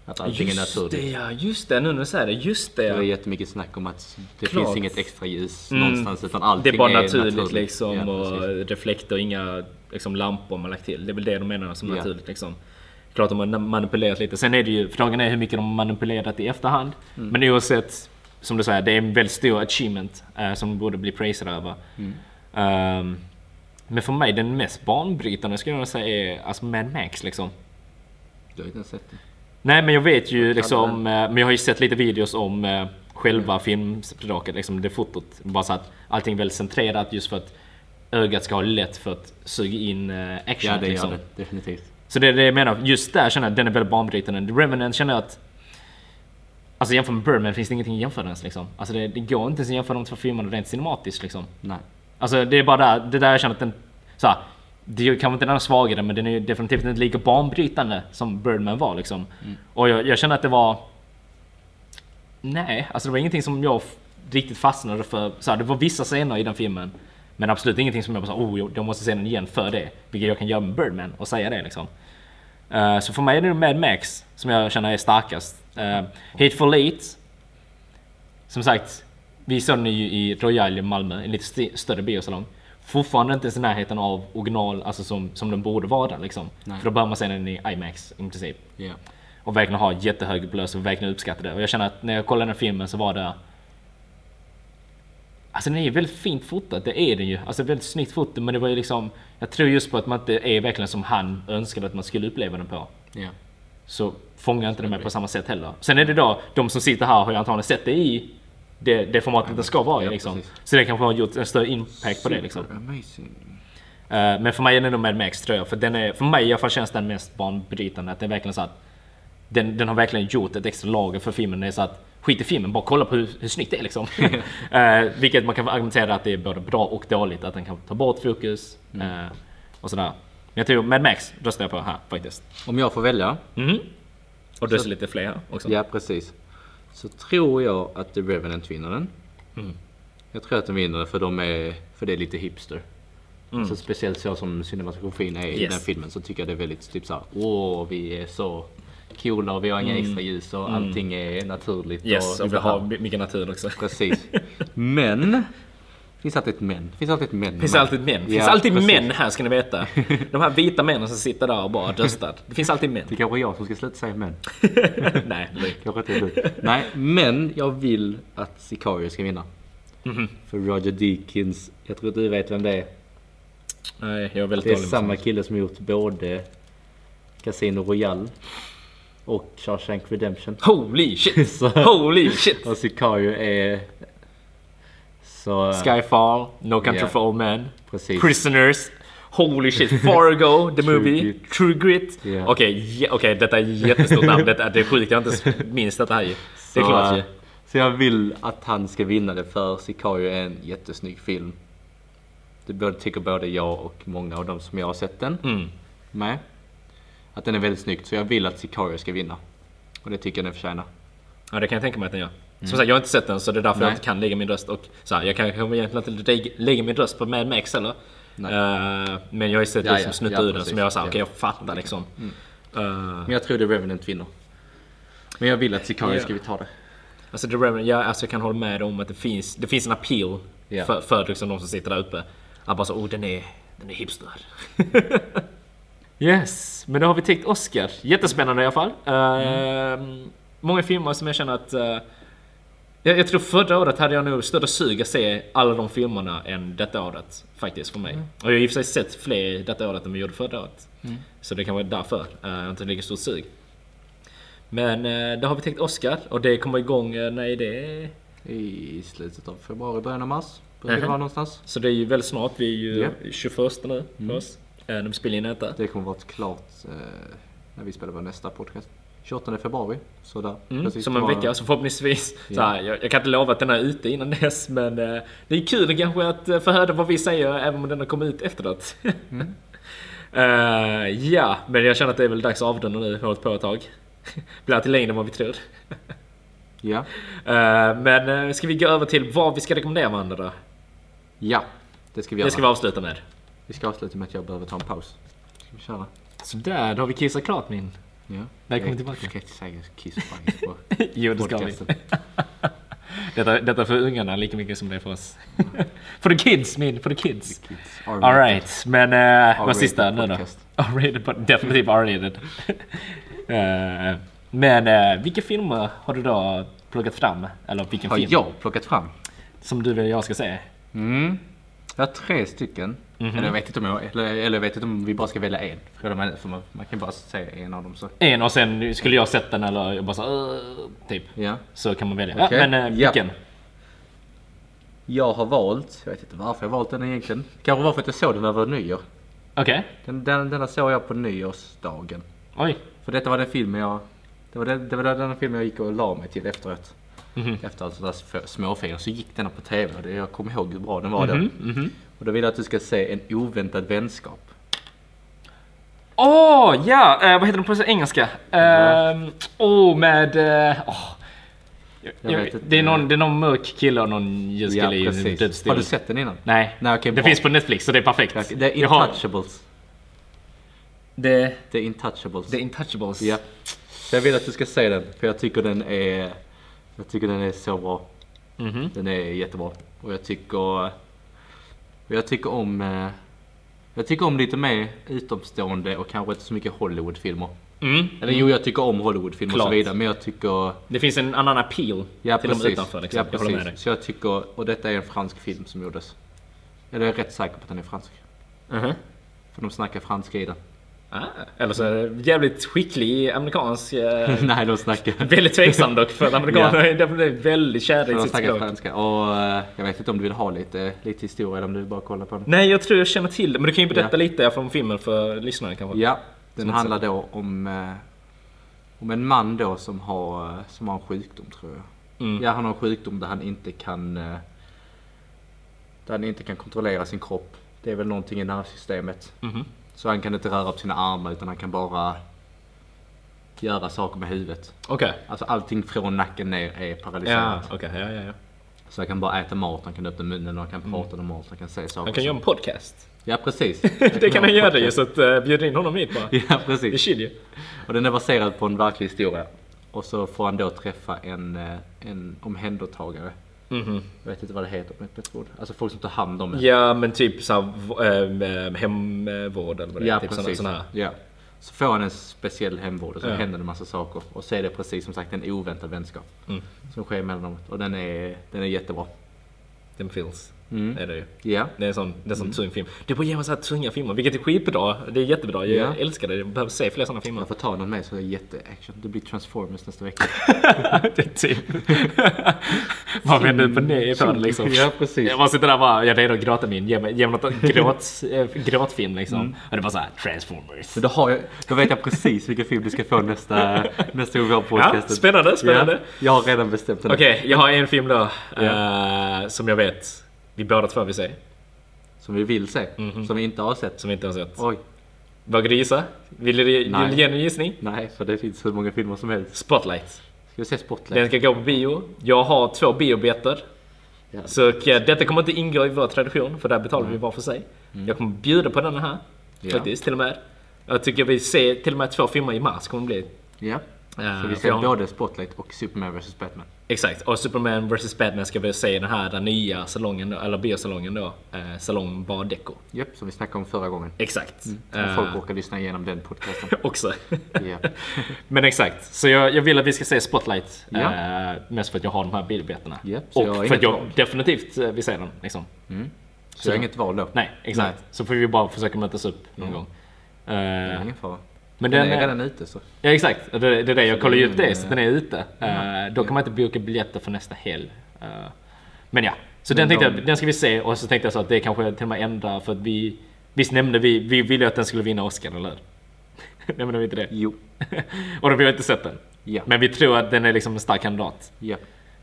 Att allting är Just naturligt. det ja, just det. Nu när du säger det. Just det Det är jättemycket snack om att det Klart. finns inget extra ljus Mm. någonstans utan allting Det är bara naturligt, liksom Ja, och reflektor, inga liksom, lampor man lagt till. Det är väl det de menar som Ja. naturligt liksom. Klart de har manipulerat lite. Sen är det ju, frågan är hur mycket de har manipulerat i efterhand. Mm. Men oavsett, som du säger, det är en väldigt stor achievement eh, som de borde bli praised över. Mm. Ehm, men för mig den mest banbrytande skulle jag säga är alltså Mad Max liksom. Du har inte ens sett det. Nej men jag vet ju liksom, den. eh, men jag har ju sett lite videos om eh, själva filmspråket, liksom det fotot. Bara så att allting är väldigt centrerat just för att ögat ska ha lätt för att suga in action. Ja det liksom. gör det definitivt. Så det är det jag menar, just där känner jag att den är väldigt banbrytande. The Revenant känner jag att Alltså jämfört med Birdman finns det ingenting att jämföra ens liksom. Alltså det, det går inte ens att jämföra de två filmerna rent cinematiskt liksom. Nej. Alltså det är bara där, det där jag känner att den... Så här, det är kanske inte den är svagare men den är definitivt inte lika banbrytande som Birdman var liksom. Och jag, jag känner att det var... Nej, alltså det var ingenting som jag riktigt fastnade för. Så här, det var vissa scener i den filmen. Men absolut ingenting som jag bara oh jag- måste se den igen för det. Vilket jag kan göra med Birdman och säga det liksom. Eh, så för mig är det Mad Max som jag känner är starkast. Uh, Hateful Eight. Som sagt, vi såg den ju i Royal i Malmö, en lite st- större biosalong. Fortfarande inte ens i närheten av original, alltså som, som den borde vara liksom. Nej. För då bör man se den i IMAX i princip. Ja. Och verkligen ha jättehög blös och verkligen uppskatta det. Och jag känner att när jag kollade den filmen så var det... Alltså den är ju väldigt fint fotad, det är den ju. Alltså väldigt snyggt foto men det var ju liksom... Jag tror just på att man inte är verkligen som han önskade att man skulle uppleva den på. Ja. Så fångar inte det med på samma sätt heller. Sen är det då, de som sitter här har ju antagligen sett det i det, det formatet det ska vara i Ja, liksom. Så det kanske har gjort en större impact på det liksom. Amazing. Eh, Men för mig är det nog Mad Max tror jag. För, den är, för mig i alla fall känns den mest banbrytande. Att det är verkligen så att den, den har verkligen gjort ett extra lager för filmen. Det är så att skit i filmen, bara kolla på hur, hur snyggt det är liksom. Eh, vilket man kan argumentera att det är både bra och dåligt. Att den kan ta bort fokus Mm. eh, och sådär. Men jag tror Mad Max röstar jag på här faktiskt. Om jag får välja. Mhm. Och det är lite fler också. Ja precis. Så tror jag att The Revenant vinner den. Mm. Jag tror att den vinner den för, de är, för det är lite hipster. Mm. Så speciellt så som cinematografin är i Yes. den filmen så tycker jag det är väldigt typ såhär Åh vi är så coola och vi har inga extra ljus och allting är naturligt. Mm. Yes, och och vi har mycket natur också. Precis. Men. Det finns alltid ett men. Det finns alltid ett men. Det finns alltid män. Finns Ja, alltid precis. män här ska ni veta. De här vita männen som sitter där och bara röstar. Det finns alltid män. Det kanske är jag som ska sluta säga men. Nej, det- Kanske inte du. Nej, men jag vill att Sicario ska vinna. Mhm. För Roger Deakins, jag tror att du vet vem det är. Nej, jag är väldigt Det är samma kille som gjort både Casino Royale och Shawshank Redemption. Holy shit! Så- Holy shit! Och Sicario är... Så... Skyfall, No Country Ja. for Old Men, Precis. Prisoners, Holy shit, Fargo, the True movie, Grit. True Grit. Okej, ja, okej, detta är jättestort namn. Det är sjukt, jag har inte minns detta här ju. Det är Så, klart ju. Så jag vill att han ska vinna det för Sicario är en jättesnygg film. Det tycker både jag och många av de som jag har sett den Mm. med. Att den är väldigt snygg, så jag vill att Sicario ska vinna. Och det tycker jag den förtjänar. Ja, det kan jag tänka mig att den gör. Som sagt, jag har inte sett den så det är därför jag Nej. inte kan lägga min röst. Och så här, jag kan kommer egentligen inte lägga- min röst på Mad Max heller. Eh, men jag har ju sett Ja, liksom ja, snuttar ja, ur den som jag sa, okej Ja. jag fattar liksom. Eh, Men jag tror The Revenant vinner. Men jag vill att Sicario Ja. ska vi ta det. Alltså The Revenant, ja, alltså jag kan hålla med om att det finns, det finns en appeal Ja. för, för liksom de som sitter där uppe. Att bara så, oh den är, den är hipster. yes, men då har vi täckt Oscar. Jättespännande i alla fall. Eh, Många filmer som jag känner att... eh, jag, jag tror förra året hade jag nog större sug att se alla de filmerna än detta året. Faktiskt för mig. Och jag har i och för sig sett fler detta året än vi gjorde förra året. Så det kan vara därför jag inte lika stort sug. Men eh, då har vi täckt Oscar och det kommer igång, eh, när är det? I slutet av februari, början av mars. Brukar det vara någonstans. Så det är ju väldigt snart, vi är ju Ja. 21 nu för oss. Eh, När vi spelar in detta. Det kommer vara klart eh, när vi spelar vår nästa podcast. 28 februari. Så där. Mm, som en vecka, så förhoppningsvis. Så Ja. här, jag, jag kan inte lova att den är ute innan dess, men eh, det är kul kanske att eh, få höra vad vi säger även om den har kommit ut efteråt. Mm. Eh, ja, men jag känner att det är väl dags att avrunda nu. Vi har hållit på ett tag. Blir alltid längre än vad vi tror. Ja. Eh, men eh, ska vi gå över till vad vi ska rekommendera varandra? Ja, det ska vi göra. Det ska vi avsluta med. Vi ska avsluta med att jag behöver ta en paus. Ska vi köra? Sådär, då har vi kissat klart min. Ja. Välkommen tillbaka. Jag ska inte säga kiss och bajs på Jo, det ska vi. Detta, detta för ungarna lika mycket som det är för oss. for the kids, min. For the kids. Kids. Alright, men uh, vad sista nu då? R-rated, definitivt R-rated. Eh, men uh, vilka filmer har du då plockat fram? Eller vilken Har film jag plockat fram? som du vill jag ska se? Mm. Jag har tre stycken. Mhm. Eller jag vet inte om jag, eller, eller vet inte om vi bara ska välja en. För, är- för man, man kan bara säga en av dem så. En och sen skulle jag sett den eller jag bara så uh, typ. Ja. Så kan man välja. Okej, Ja, men uh, ja. vilken? Jag har valt, jag vet inte varför jag valt den egentligen. Kanske var för att jag såg den över nyår. Okej. Den, den, denna såg jag på nyårsdagen. Oj. För detta var den filmen jag... Det var den, det var den filmen jag gick och la mig till efteråt. Mhm. Efter där f- småfilmer så gick den på TV och jag kommer ihåg hur bra den var Mhm, då. Och då vill jag att du ska se En oväntad vänskap. Åh, ja! eh, vad heter den på engelska? Åh, oh, med... eh, åh. Jag, Jag det, är någon, det är någon mörk kille och någon ljus Ja, kille i dödsstil. Har du sett den innan? Nej, Nej, okej, det bra. finns på Netflix så det är perfekt. Det är Intouchables. Det, Det är Intouchables. är Intouchables. Ja. Jag vill att du ska se den, för jag tycker den är... Jag tycker den är så bra. Mhm. Den är jättebra. Och jag tycker... Jag tycker om... eh, Jag tycker om lite mer utomstående och kanske inte så mycket Hollywoodfilmer. Mm. Eller jo, jag tycker om Hollywoodfilmer och så vidare, men jag tycker... Det finns en annan appeal Ja, till precis. dem utanför. Liksom. Ja, jag håller med dig. precis. Så jag tycker... Och detta är en fransk film som gjordes. Eller jag är rätt säker på att den är fransk. Mhm. För de snackar franska i den. Ah, eller så är det jävligt skicklig amerikansk... eh, Nej, de snackar... väldigt tveksam dock för amerikaner Ja. är definitivt väldigt kära i de sitt språk. franska. Och eh, jag vet inte om du vill ha lite, lite historia eller om du bara kollar på den. Nej, jag tror jag känner till det. Men du kan ju berätta Ja. lite från filmen för lyssnarna kanske. Ja, den Som handlar då om, eh, om en man då som har, som har en sjukdom tror jag. Mm. Ja, han har en sjukdom där han inte kan där han inte kan kontrollera sin kropp. Det är väl någonting i nervsystemet. Mhm. Så han kan inte röra på sina armar utan han kan bara göra saker med huvudet. Okej. Alltså allting från nacken ner är Ja, paralyserat. okej. Ja, ja, ja. Så han kan bara äta mat, han kan öppna munnen och han kan prata normalt, han kan säga saker. Han kan göra en podcast. Ja precis. det kan han göra ju så att uh, bjud in honom hit bara. Ja Det är precis. chill ju. Och den är baserad på en verklig historia. Och så får han då träffa en, eh, en omhändertagare. Mhm. Jag vet inte vad det heter på ett bättre ord. Alltså folk som tar hand om en. Ja, men typ såhär äh, hemvård eller vad det är. Ja, typ såna, precis. såna här. Ja. Så får han en speciell hemvård och så Ja. händer det en massa saker. Och så är det precis som sagt en oväntad vänskap. Mm. Som sker mellan dem. Och den är, den är jättebra. Den feels. Mm. Är det ju. Ja. Det är en sån, det är en sån tung film. Det borde ge mig så här tunga filmer, vilket är skitbra. Det är jättebra. Jag Ja. älskar det. Jag behöver se fler såna filmer. Jag får ta någon med så det är jätteaction. Det blir Transformers nästa vecka. det är typ... Vad vänder och ner på det liksom. Ja precis. Jag bara sitter där och bara, jag är redo att gråta min. Ge mig, ge mig något gråt, äh, gråtfilm liksom. Mm. Och det är bara såhär, Transformers. Då, har jag, då vet jag precis vilken film du ska få nästa, nästa gång vi har Ja, podcasten. spännande, spännande. Ja, jag har redan bestämt den. Okej, jag har en film då. Ja. eh, som jag vet vi båda två vill se. Som vi vill se. Mhm. Som vi inte har sett. Som vi inte har sett. Oj. Vågar du gissa? Vill du, ge en gissning? Nej, för det finns hur många filmer som helst. Spotlight. Ska vi se Spotlight? Den ska gå på bio. Jag har två biobiljetter. Ja. Så eh, detta kommer inte ingå i vår tradition, för där betalar vi var för sig. Jag kommer bjuda på den här. Mm. Ja. Faktiskt, till och med. Jag tycker vi ser till och med två filmer i mars kommer det bli. Ja. Eh, Så vi ser både Spotlight och Superman vs Batman. Exakt, och Superman vs Batman ska vi se i den här den nya salongen, eller biosalongen då. Eh, salong Bar Deco. Japp, som vi snackade om förra gången. Exakt. Om Eh, folk orkar lyssna igenom den podcasten. också. Men exakt, så jag, jag vill att vi ska se Spotlight. Ja. Eh, mest för att jag har de här så jag har och för att jag val. definitivt eh, vill se den. Liksom. Så jag har inget val då. Nej, exakt. Så får vi bara försöka mötas upp någon gång. Eh, Det är ingen fara. Men Den den, är är redan ute så. Ja exakt, det, det är det jag kollar upp den, det, så den är ute. Eh, då kan man inte boka biljetter för nästa helg. Eh, men ja, så den Men tänkte de- jag, den ska vi se och så tänkte jag så att det kanske till och med ändrar för att vi Visst nämnde vi, vi ville ju att den skulle vinna Oscar, eller hur? Nämnde vi inte det? Jo. och då har vi inte sett den. Ja. Men vi tror att den är liksom en stark kandidat. Ja.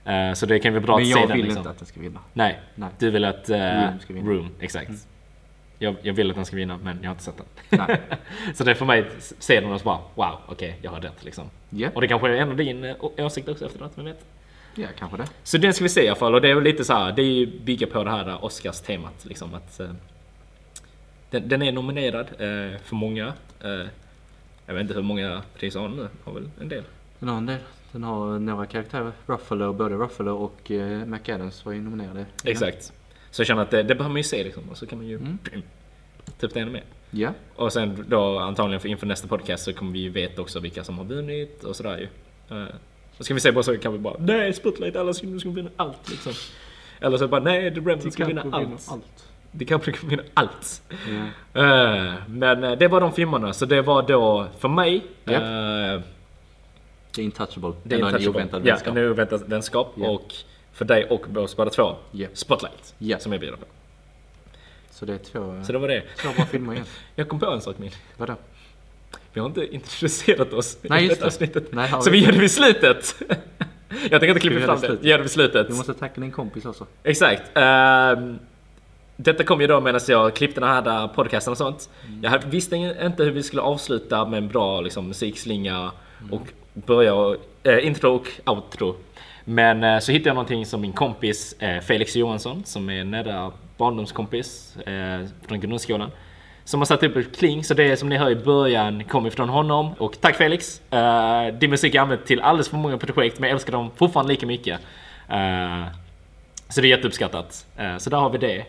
Eh, så det kan vi bra Men att se jag den vill liksom. inte att den ska vinna. Nej, Nej. du vill att... Uh, Room ska vinna. Mm. Room, exakt. Jag, jag vill att den ska vinna, men jag har inte sett den. Så det är för mig att se den och så bara wow, okej, jag har rätt liksom. Ja. Och det kanske ändrar din eh, åsikt också efteråt, vem vet? Ja, kanske det. Så den ska vi se i alla fall och det är väl lite så här, det är ju bygga på det här Oscars-temat liksom att eh, den, den är nominerad eh, för många. Eh, jag vet inte hur många priser har den nu, har väl en del. Den har en del. Den har några karaktärer. Ruffalo, både Ruffalo och eh, McAdams var ju nominerade. Exakt. Så jag känner att det, det behöver man ju se liksom och så kan man ju Mm. typ det ännu mer. Ja. Och sen då antagligen för inför nästa podcast så kommer vi ju veta också vilka som har vunnit och sådär ju. Uh, så ska vi se bara så kan vi bara Nej Spotlight alla ska, ska vinna allt liksom. Eller så bara nej The Remnant ska vinna allt. allt. DiCaprio ska vinna allt. Ja. Eh, men eh, det var de filmerna så det var då för mig Japp. eh, Det är intouchable. det är Ändå en oväntad ja, vänskap. en oväntad vänskap Ja. och för dig och oss båda två Ja. Spotlight Ja. som jag bjuder på. Så det är två, Så det var det. två bra filmer igen. Jag kom på en sak min. Vadå? Vi har inte introducerat oss Nej, i detta det. avsnittet. Nej, så vi vi gör det vid slutet. jag tänker inte klippa vi fram det? Vi gör det vid slutet. Du måste tacka din kompis också. Exakt. Ehm, detta kom ju då medan jag klippte den här podcasten och sånt. Jag hade- visste inte hur vi skulle avsluta med en bra liksom, musikslinga och börja och, eh, intro och outro. Men eh, så hittade jag någonting som min kompis eh, Felix Johansson, som är nära barndomskompis eh, från grundskolan. Som har satt upp ett kling, så det som ni hör i början kommer från honom. Och tack Felix! Uh, din musik är använd till alldeles för många projekt, men jag älskar dem fortfarande lika mycket. Så det är jätteuppskattat. Så där har vi det.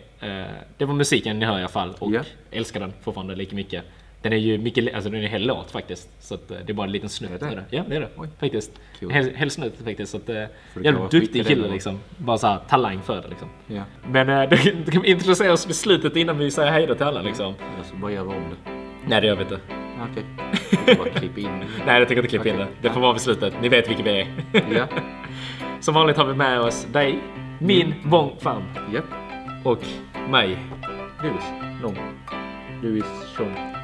Det var musiken ni hör i alla fall och Ja. älskar den fortfarande lika mycket. Den är ju mycket, alltså den är en hel låt faktiskt. Så att eh, det är bara en liten snutt. Är det? Ja det är det. Oj. Faktiskt. Kul. Hel, hel snutt faktiskt. Så att, eh, jävligt duktig kille liksom. Bara såhär talang för det liksom. Ja. Men eh, du, du kan introducera oss vid slutet innan vi säger hejdå till alla liksom. Eller så bara gör vi om det. Nej det gör vi inte. Okej. Okay. Bara klippa in. Nej jag tänker inte klippa in Okej. det. Det får vara vid slutet. Ni vet vilka vi är. Ja. Som vanligt har vi med oss dig, min Wong Fan Japp. och mig. Louis. Long. Louis Chon.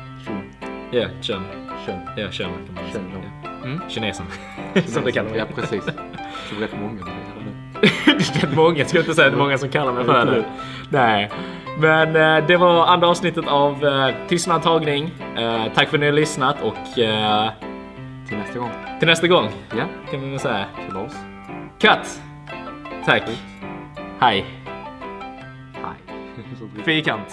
Ja, Chen. Chon. Ja, Chen Chen. Ja. Mm. Kinesen. Som det kallar Ja, mig. precis. Så rätt många. det är det. det är många, jag ska inte säga att det är många som kallar mig för det. Nej. Men eh, det var andra avsnittet av eh, Tystnad tagning. Eh, tack för att ni har lyssnat och eh, Till nästa gång. till nästa gång Ja. kan vi väl säga. Till oss. Cut! Tack. Hej. Hej. Fyrkant.